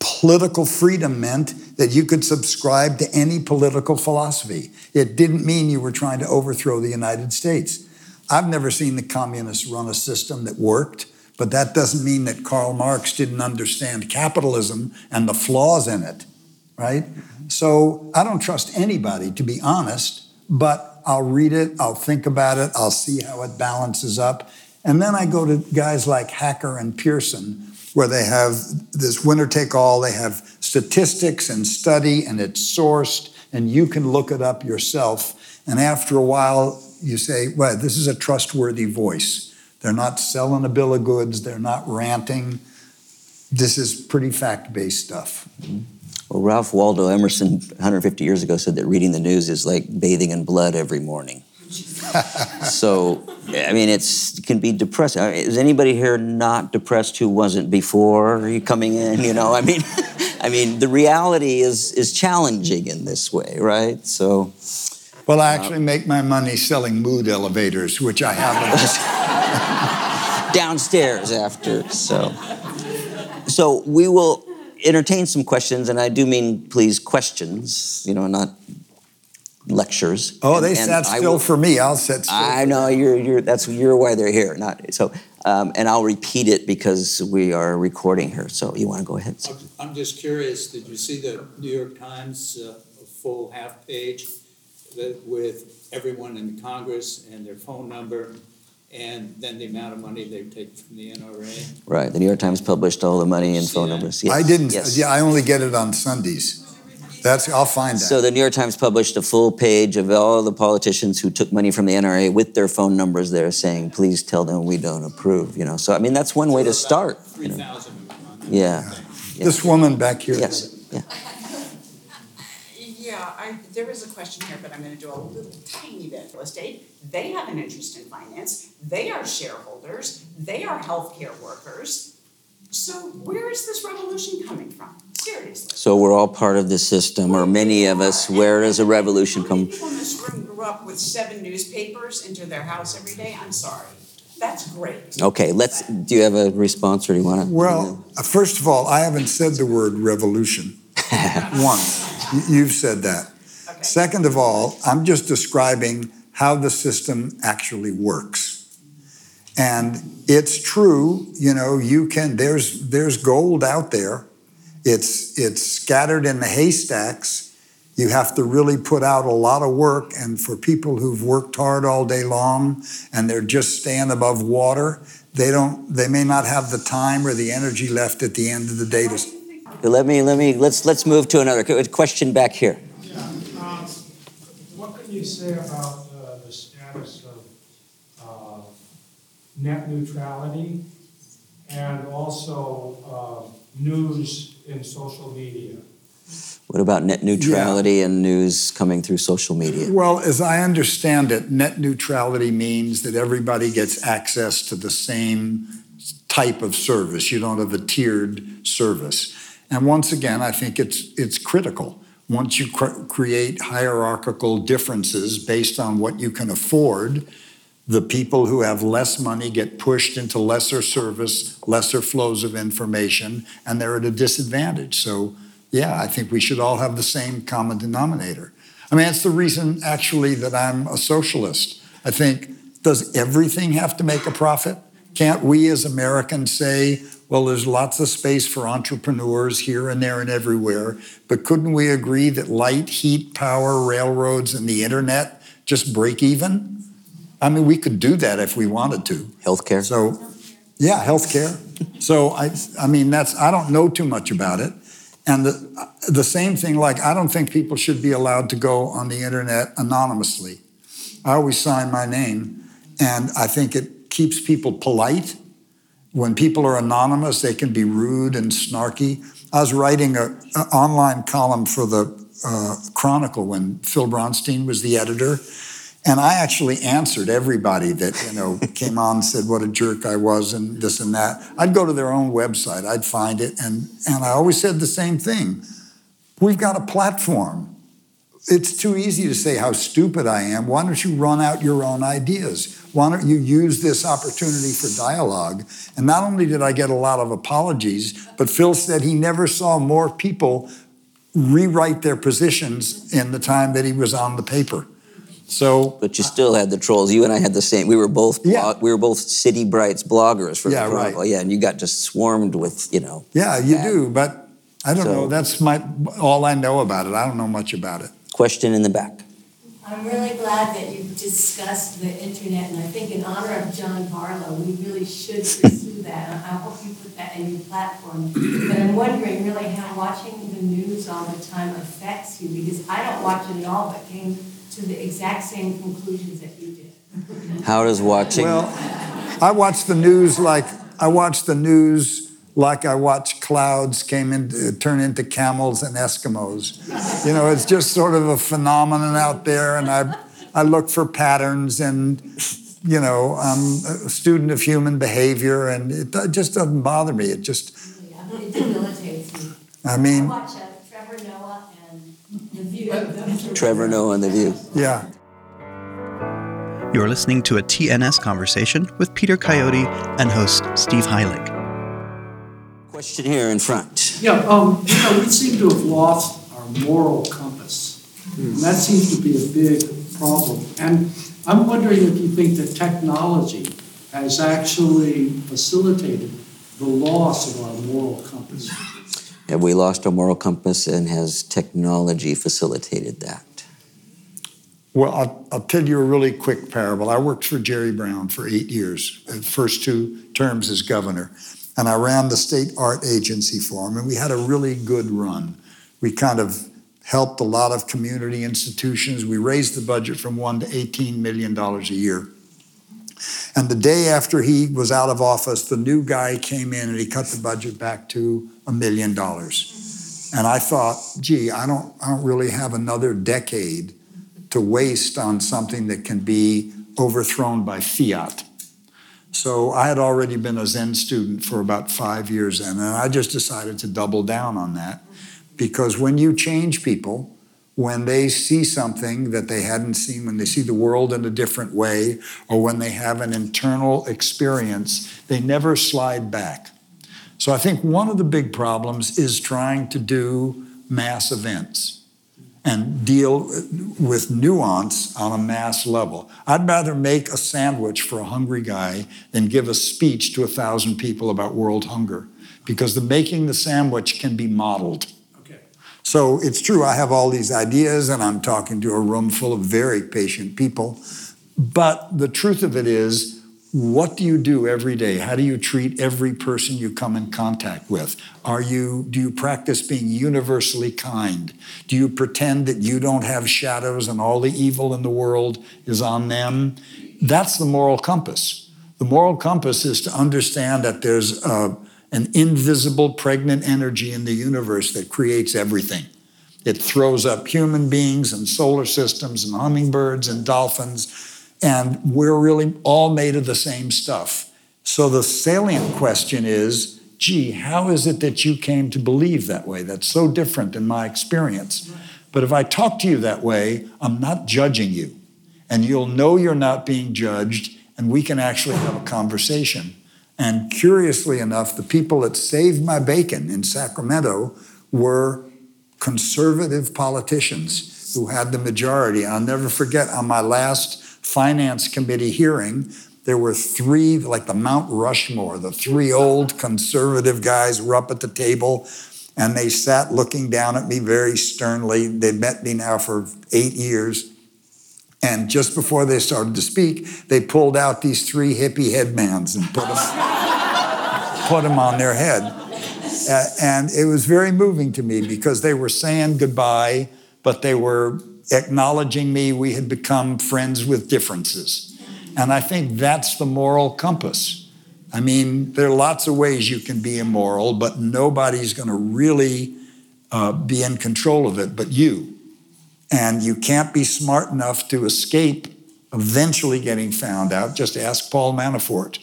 political freedom meant that you could subscribe to any political philosophy. It didn't mean you were trying to overthrow the United States. I've never seen the communists run a system that worked. But that doesn't mean that Karl Marx didn't understand capitalism and the flaws in it, right? So I don't trust anybody, to be honest, but I'll read it, I'll think about it, I'll see how it balances up. And then I go to guys like Hacker and Pierson, where they have this winner take all, they have statistics and study, and it's sourced, and you can look it up yourself. And after a while, you say, well, this is a trustworthy voice. They're not selling a bill of goods. They're not ranting. This is pretty fact based stuff.
Well, Ralph Waldo Emerson, 150 years ago, said that reading the news is like bathing in blood every morning. so, I mean, it's, it can be depressing. Is anybody here not depressed who wasn't before you coming in? You know, I mean, I mean, the reality is is challenging in this way, right? So.
Well, I actually uh, make my money selling mood elevators, which I haven't.
downstairs after. So, so we will entertain some questions, and I do mean please questions. You know, not lectures.
Oh, they and, sat still will, for me. I'll sit still.
I know you're you're that's you're why they're here. Not so. Um, and I'll repeat it because we are recording here. So you want to go ahead?
I'm just curious. Did you see the New York Times uh, full half page that, with everyone in Congress and their phone number and then the amount of money they take from the NRA.
Right. The New York Times published all the money and phone that? numbers.
Yes. I didn't. Yes. Yeah, I only get it on Sundays. That's I'll find that.
So the New York Times published a full page of all the politicians who took money from the NRA with their phone numbers there saying, please tell them we don't approve, you know. So I mean that's one way to start.
Three thousand.
You know? Yeah.
yeah. This woman back here.
Yes. Yeah.
Yeah, I, there is a question here, but I'm gonna do a little tiny bit. Real estate, they have an interest in finance, they are shareholders, they are healthcare workers. So where is this revolution coming from? Seriously.
So we're all part of the system, or many of us. Where does a revolution
come? People in this room grew up with seven newspapers into their house every day. I'm sorry. That's great.
Okay, let's. Do you have a response, or do you want to?
Well, uh, first of all, I haven't said the word revolution once. You've said that. Okay. Second of all, I'm just describing how the system actually works. And it's true, you know, you can, there's, there's gold out there. It's, it's scattered in the haystacks. You have to really put out a lot of work. And for people who've worked hard all day long and they're just staying above water, they don't, they may not have the time or the energy left at the end of the day to.
Let me, let me, let's, let's move to another question back here.
Yeah, um, what can you say about uh, the status of uh, net neutrality and also uh, news in social media?
What about net neutrality and news coming through social media?
Well, as I understand it, net neutrality means that everybody gets access to the same type of service. You don't have a tiered service. And once again, I think it's it's critical. Once you cr- create hierarchical differences based on what you can afford, the people who have less money get pushed into lesser service, lesser flows of information, and they're at a disadvantage. So yeah, I think we should all have the same common denominator. I mean, that's the reason actually that I'm a socialist. I think, does everything have to make a profit? Can't we as Americans say, well, there's lots of space for entrepreneurs here and there and everywhere, but couldn't we agree that light, heat, power, railroads, and the internet just break even? I mean, we could do that if we wanted to.
Healthcare?
So, yeah, healthcare. So, I, I mean, that's, I don't know too much about it. And the, the same thing, like, I don't think people should be allowed to go on the internet anonymously. I always sign my name, and I think it keeps people polite. When people are anonymous, they can be rude and snarky. I was writing an online column for the uh, Chronicle when Phil Bronstein was the editor, and I actually answered everybody that you know came on and said what a jerk I was and this and that. I'd go to their own website, I'd find it, and and I always said the same thing. We've got a platform. It's too easy to say how stupid I am. Why don't you run out your own ideas? Why don't you use this opportunity for dialogue? And not only did I get a lot of apologies, but Phil said he never saw more people rewrite their positions in the time that he was on the paper. So,
but you still had the trolls. You and I had the same. We were both
Yeah.
we were both City Brights bloggers for
Yeah,
the Chronicle.
right.
Yeah, and you got just swarmed with you know.
yeah, you do, but I don't
So-
know. That's my all I know about it. I don't know much about it.
Question in the back.
I'm really glad that you discussed the internet, and I think in honor of John Barlow, we really should pursue that. And I hope you put that in your platform. But I'm wondering really how watching the news all the time affects you, because I don't watch it at all, but came to the exact same conclusions that you did.
How does watching?
Well, I watch the news like I watch the news like I watch clouds came in uh, turn into camels and Eskimos. You know, it's just sort of a phenomenon out there, and I I look for patterns and. You know, I'm a student of human behavior, and it do- just doesn't bother me. It just,
Yeah, It debilitates me.
I
I
mean,
watch uh, Trevor Noah and The View.
Trevor Noah and the View.
yeah.
You're listening to a TNS conversation with Peter Coyote and host Steve Heilig.
Question here in front.
Yeah, um, you know, we seem to have lost our moral compass. And that seems to be a big problem. And I'm wondering if you think that technology has actually facilitated the loss of our moral compass.
Have we lost our moral compass, and has technology facilitated that?
Well, I'll, I'll tell you a really quick parable. I worked for Jerry Brown for eight years, the first two terms as governor. And I ran the state art agency for him, and we had a really good run. We kind of helped a lot of community institutions. We raised the budget from one to 18 million dollars a year. And the day after he was out of office, the new guy came in and he cut the budget back to a million dollars. And I thought, gee, I don't, I don't really have another decade to waste on something that can be overthrown by fiat. So I had already been a Zen student for about five years then, and I just decided to double down on that. Because when you change people, when they see something that they hadn't seen, when they see the world in a different way, or when they have an internal experience, they never slide back. So I think one of the big problems is trying to do mass events. And deal with nuance on a mass level. I'd rather make a sandwich for a hungry guy than give a speech to a thousand people about world hunger because the making the sandwich can be modeled.
Okay.
So it's true, I have all these ideas and I'm talking to a room full of very patient people. But the truth of it is, what do you do every day? How do you treat every person you come in contact with? Are you do you practice being universally kind? Do you pretend that you don't have shadows and all the evil in the world is on them? That's the moral compass. The moral compass is to understand that there's a, an invisible pregnant energy in the universe that creates everything. It throws up human beings and solar systems and hummingbirds and dolphins and we're really all made of the same stuff. So the salient question is gee, how is it that you came to believe that way? That's so different in my experience. But if I talk to you that way, I'm not judging you. And you'll know you're not being judged, and we can actually have a conversation. And curiously enough, the people that saved my bacon in Sacramento were conservative politicians who had the majority. I'll never forget on my last finance committee hearing, there were three, like the Mount Rushmore, the three old conservative guys were up at the table and they sat looking down at me very sternly. They'd met me now for eight years. And just before they started to speak, they pulled out these three hippie headbands and put them, put them on their head. Uh, and it was very moving to me because they were saying goodbye, but they were acknowledging me. We had become friends with differences. And I think that's the moral compass. I mean, there are lots of ways you can be immoral, but nobody's going to really uh, be in control of it but you. And you can't be smart enough to escape eventually getting found out. Just ask Paul Manafort.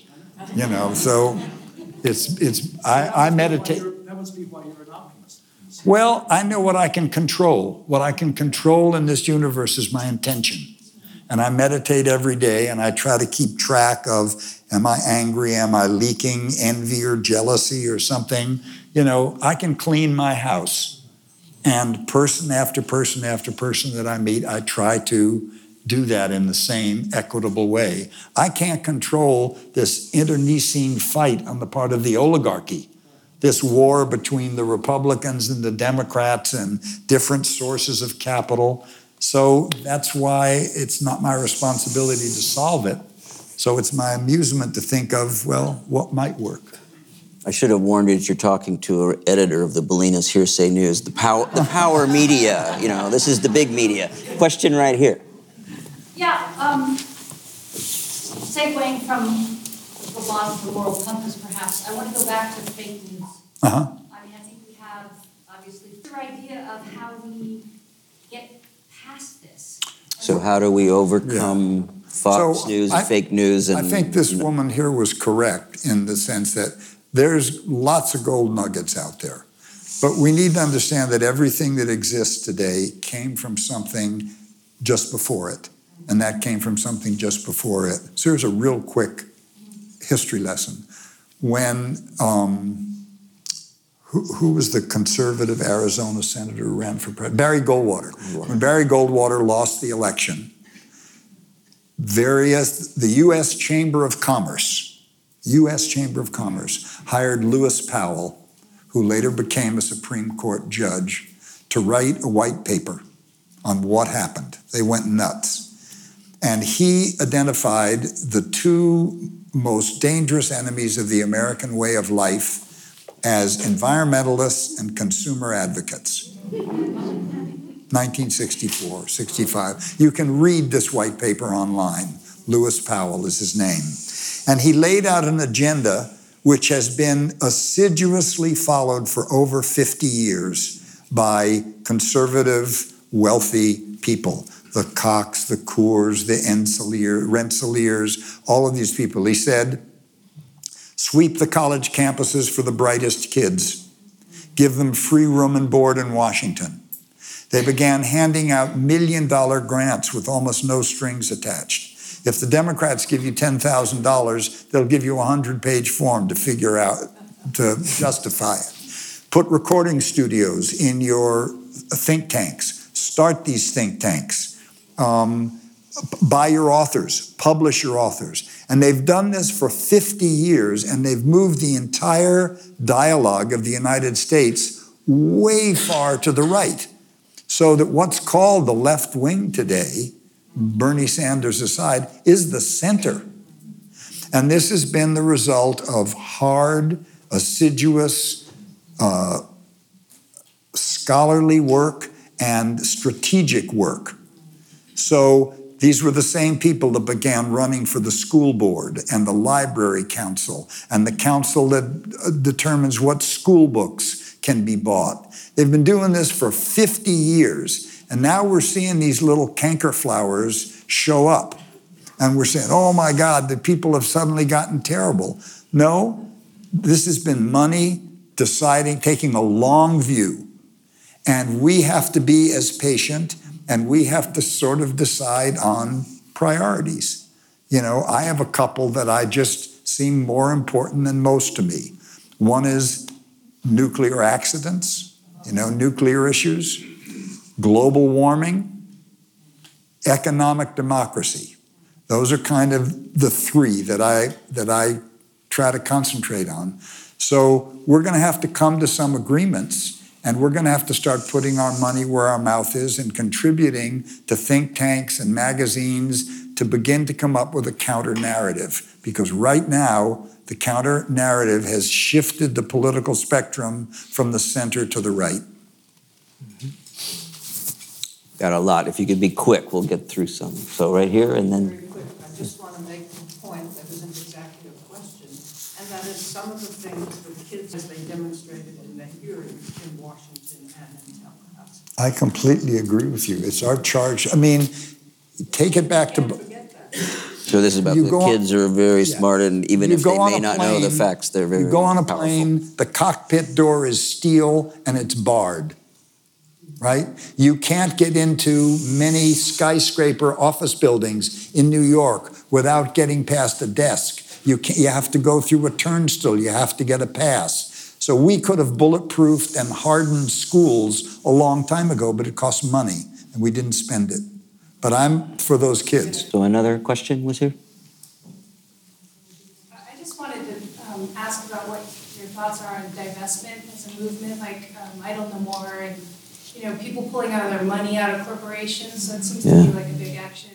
You know, so it's it's I, I meditate.
That must be why you're an optimist.
Well, I know what I can control. What I can control in this universe is my intention. And I meditate every day and I try to keep track of am I angry? Am I leaking envy or jealousy or something? You know, I can clean my house. And person after person after person that I meet, I try to do that in the same equitable way. I can't control this internecine fight on the part of the oligarchy this war between the Republicans and the Democrats and different sources of capital. So that's why it's not my responsibility to solve it. So it's my amusement to think of, well, what might work.
I should have warned you that you're talking to an editor of the Bolinas Hearsay News, the power, the power media. You know, this is the big media. Question right here.
Yeah, um, segueing from the laws of the moral compass, perhaps, I want to go back to fake news.
Uh-huh.
I mean, I think we have, obviously, your idea of how we get past this.
So how do we overcome Fox
So
News
I-
fake news? And
I think this
you know,
woman here was correct in the sense that there's lots of gold nuggets out there. But we need to understand that everything that exists today came from something just before it. And that came from something just before it. So here's a real quick history lesson. When, um, who, who was the conservative Arizona senator who ran for president? Barry Goldwater. When Barry Goldwater lost the election, various the U.S. Chamber of Commerce, U.S. Chamber of Commerce hired Lewis Powell, who later became a Supreme Court judge, to write a white paper on what happened. They went nuts. And he identified the two most dangerous enemies of the American way of life as environmentalists and consumer advocates. 1964, 65. You can read this white paper online. Lewis Powell is his name. And he laid out an agenda which has been assiduously followed for over 50 years by conservative, wealthy people. The Cox, the Coors, the Rensselaers, all of these people. He said, sweep the college campuses for the brightest kids, give them free room and board in Washington. They began handing out million dollar grants with almost no strings attached. If the Democrats give you $10,000, they'll give you a 100 page form to figure out, to justify it. Put recording studios in your think tanks. start these think tanks. Um, buy your authors, publish your authors. And they've done this for 50 years, and they've moved the entire dialogue of the United States way far to the right. So that what's called the left wing today, Bernie Sanders aside, is the center. And this has been the result of hard, assiduous, uh, scholarly work and strategic work. So these were the same people that began running for the school board and the library council and the council that uh, determines what school books can be bought. They've been doing this for 50 years, and now we're seeing these little canker flowers show up. And we're saying, oh my God, the people have suddenly gotten terrible. No, this has been money deciding, taking a long view. And we have to be as patient and we have to sort of decide on priorities. You know, I have a couple that I just seem more important than most to me. One is nuclear accidents, you know, nuclear issues, global warming, economic democracy. Those are kind of the three that I that I try to concentrate on. So we're going to have to come to some agreements and we're going to have to start putting our money where our mouth is and contributing to think tanks and magazines to begin to come up with a counter narrative. Because right now, the counter narrative has shifted the political spectrum from the center to the right. Mm-hmm.
Got a lot. If you could be quick, we'll get through some. So right here and then.
Very quick, I just want to make the point that isn't exactly a question, and that is some of the things that kids, as they demonstrated in the hearing in Washington and in Tallahassee.
I completely agree with you. It's our charge. I mean, take it back
Can't
to.
So this is about
You
the
go on-
kids are very
Yeah.
smart, and even
You
if they may
a
not know the facts, they're very
You go on a
powerful.
plane, the cockpit door is steel and it's barred, right? You can't get into many skyscraper office buildings in New York without getting past a desk. You, can, you have to go through a turnstile, you have to get a pass. So we could have bulletproofed and hardened schools a long time ago, but it cost money and we didn't spend it. But I'm for those kids.
So another question was here?
I just wanted to um, ask about what your thoughts are on divestment as a movement, like um, Idle No More and, you know, people pulling out of their money out of corporations. That seems to be like a big action.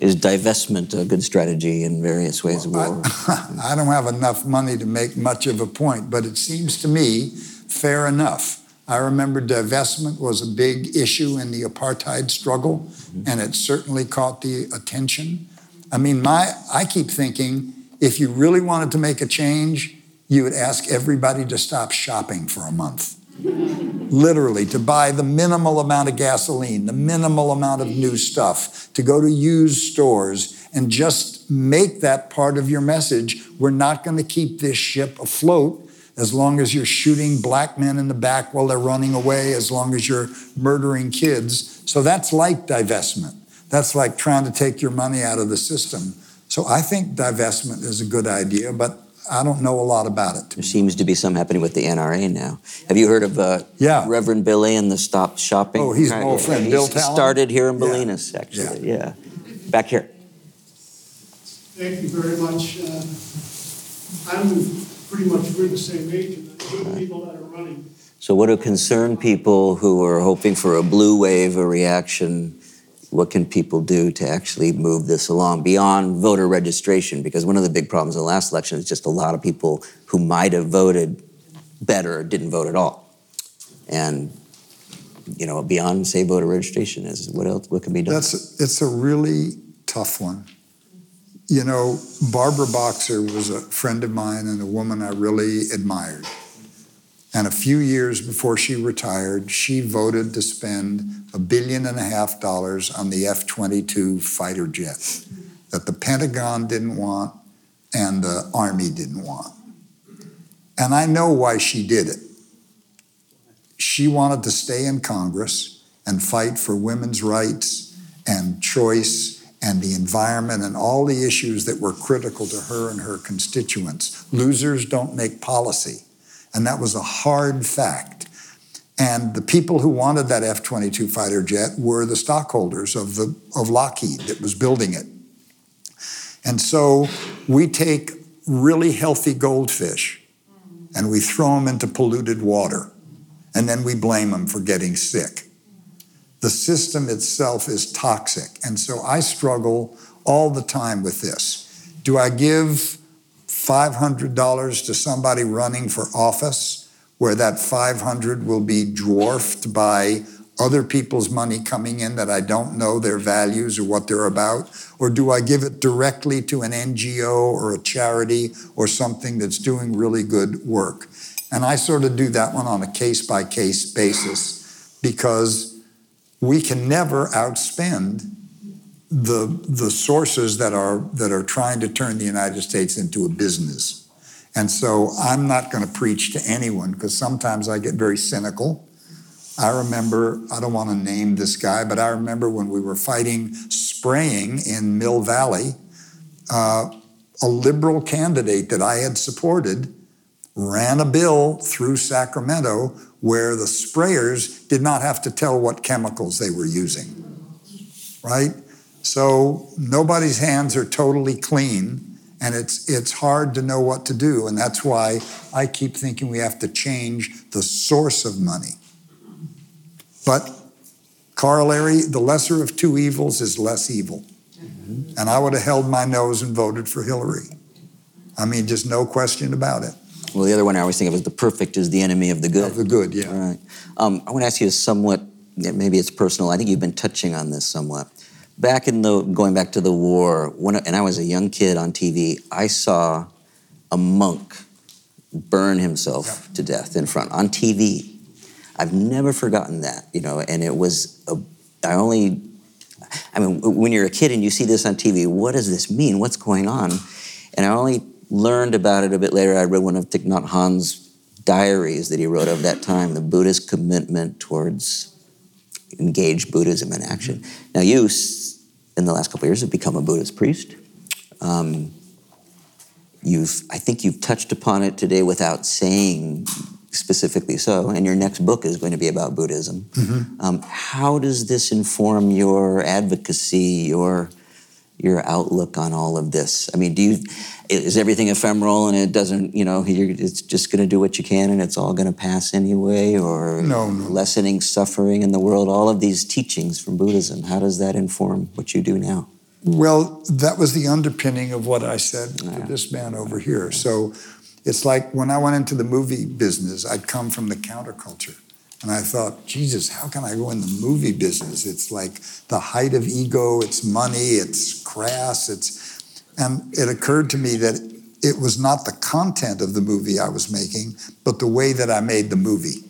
Is divestment a good strategy in various ways of war?
I don't have enough money to make much of a point, but it seems to me fair enough. I remember divestment was a big issue in the apartheid struggle, mm-hmm. and it certainly caught the attention. I mean, my I keep thinking if you really wanted to make a change, you would ask everybody to stop shopping for a month. Literally, to buy the minimal amount of gasoline, the minimal amount of new stuff, to go to used stores and just make that part of your message. We're not going to keep this ship afloat as long as you're shooting black men in the back while they're running away, as long as you're murdering kids. So that's like divestment. That's like trying to take your money out of the system. So I think divestment is a good idea, but I don't know a lot about it.
There seems to be some happening with the NRA now. Have you heard of uh,
Yeah.
Reverend Billy and the Stop Shopping?
Oh, he's an old friend.
He's
Bill Talen?
started here in
Yeah.
Bolinas, actually. Yeah. Back here.
Thank you very much. Uh, I'm pretty much, we're the same age, and the people that are running.
So, what do concerned people who are hoping for a blue wave, a reaction? What can people do to actually move this along beyond voter registration? Because one of the big problems in the last election is just a lot of people who might have voted better didn't vote at all. And, you know, beyond, say, voter registration is what else? What can be done?
That's it's a really tough one. You know, Barbara Boxer was a friend of mine and a woman I really admired. And a few years before she retired, she voted to spend a billion and a half dollars on the F 22 fighter jet that the Pentagon didn't want and the Army didn't want. And I know why she did it. She wanted to stay in Congress and fight for women's rights and choice and the environment and all the issues that were critical to her and her constituents. Losers don't make policy. And that was a hard fact. And the people who wanted that F 22 fighter jet were the stockholders of, the, of Lockheed that was building it. And so we take really healthy goldfish and we throw them into polluted water, and then we blame them for getting sick. The system itself is toxic. And so I struggle all the time with this. Do I give $500 to somebody running for office where that 500 will be dwarfed by other people's money coming in that I don't know their values or what they're about? Or do I give it directly to an NGO or a charity or something that's doing really good work? And I sort of do that one on a case by case basis because we can never outspend the, the sources that are, that are trying to turn the United States into a business. And so I'm not going to preach to anyone because sometimes I get very cynical. I remember, I don't want to name this guy, but I remember when we were fighting spraying in Mill Valley, uh, a liberal candidate that I had supported ran a bill through Sacramento where the sprayers did not have to tell what chemicals they were using, right? So nobody's hands are totally clean, and it's it's hard to know what to do, and that's why I keep thinking we have to change the source of money. But corollary, the lesser of two evils is less evil. And I would have held my nose and voted for Hillary. I mean, just no question about it.
Well, the other one I always think of is the perfect is the enemy of the good.
Of the good, yeah.
All right. Um, I want to ask you a somewhat, maybe it's personal. I think you've been touching on this somewhat. Back in the, going back to the war, when, and I was a young kid on TV, I saw a monk burn himself
Yeah.
to death in front on TV. I've never forgotten that, you know, and it was, a, I only, I mean, when you're a kid and you see this on TV, what does this mean? What's going on? And I only learned about it a bit later. I read one of Thich Nhat Hanh's diaries that he wrote of that time, the Buddhist commitment towards engaged Buddhism in action. Now, you, in the last couple years, have become a Buddhist priest. Um, you've, I think you've touched upon it today without saying specifically so, and your next book is going to be about Buddhism. Um, how does this inform your advocacy, your your outlook on all of this? I mean, do you is everything ephemeral and it doesn't, you know, you're, it's just going to do what you can and it's all going to pass anyway, or
No, no.
lessening suffering in the world? All of these teachings from Buddhism, how does that inform what you do now?
Well, that was the underpinning of what I said to this man over here. So it's like when I went into the movie business, I'd come from the counterculture. And I thought, Jesus, how can I go in the movie business? It's like the height of ego, it's money, it's crass, it's and it occurred to me that it was not the content of the movie I was making, but the way that I made the movie.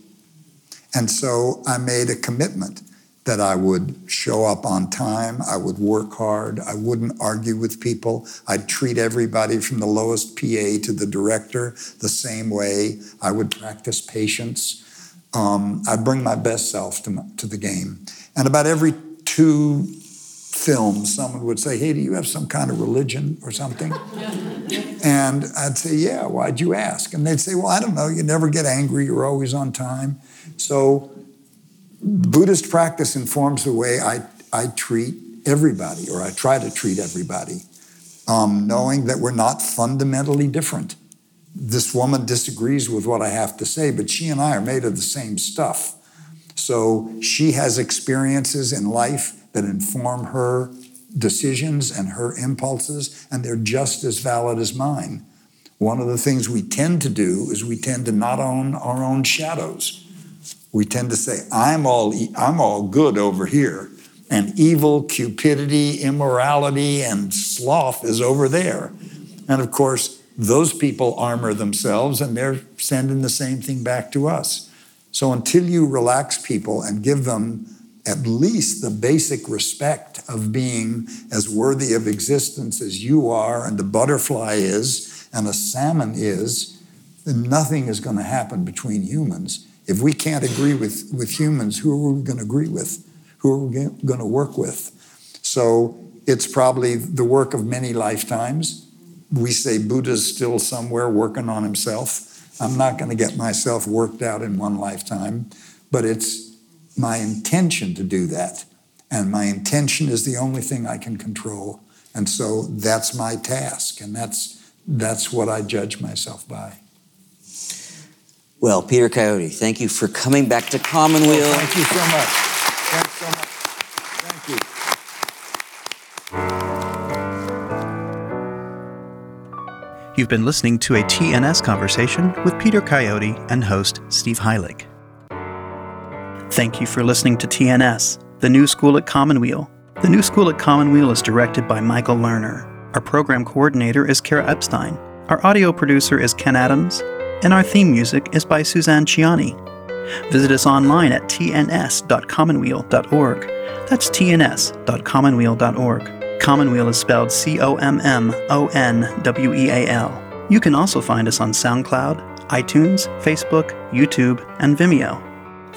And so I made a commitment that I would show up on time, I would work hard, I wouldn't argue with people, I'd treat everybody from the lowest PA to the director the same way, I would practice patience. Um, I'd bring my best self to, to the game. And about every two films, someone would say, Hey, do you have some kind of religion or something? and I'd say, Yeah, why'd you ask? And they'd say, Well, I don't know, you never get angry, you're always on time. So Buddhist practice informs the way I, I treat everybody, or I try to treat everybody, um, knowing that we're not fundamentally different. This woman disagrees with what I have to say, but she and I are made of the same stuff. So she has experiences in life that inform her decisions and her impulses, and they're just as valid as mine. One of the things we tend to do is we tend to not own our own shadows. We tend to say, I'm all, I'm all good over here, and evil, cupidity, immorality, and sloth is over there. And of course, those people armor themselves and they're sending the same thing back to us. So until you relax people and give them at least the basic respect of being as worthy of existence as you are and a butterfly is and a salmon is, then nothing is going to happen between humans. If we can't agree with, with humans, who are we going to agree with? Who are we going to work with? So it's probably the work of many lifetimes. We say Buddha's still somewhere working on himself. I'm not going to get myself worked out in one lifetime, but it's my intention to do that. And my intention is the only thing I can control. And so that's my task, and that's, that's what I judge myself by.
Well, Peter Coyote, thank you for coming back to Commonweal.
Well, thank you so much. Thanks so much. Thank you.
You've been listening to a TNS conversation with Peter Coyote and host Steve Heilig. Thank you for listening to TNS, the new school at Commonweal. The new school at Commonweal is directed by Michael Lerner. Our program coordinator is Kara Epstein. Our audio producer is Ken Adams. And our theme music is by Suzanne Ciani. Visit us online at tns.commonweal.org. That's tns.commonweal.org. Commonweal is spelled C O M M O N W E A L. You can also find us on SoundCloud, iTunes, Facebook, YouTube, and Vimeo.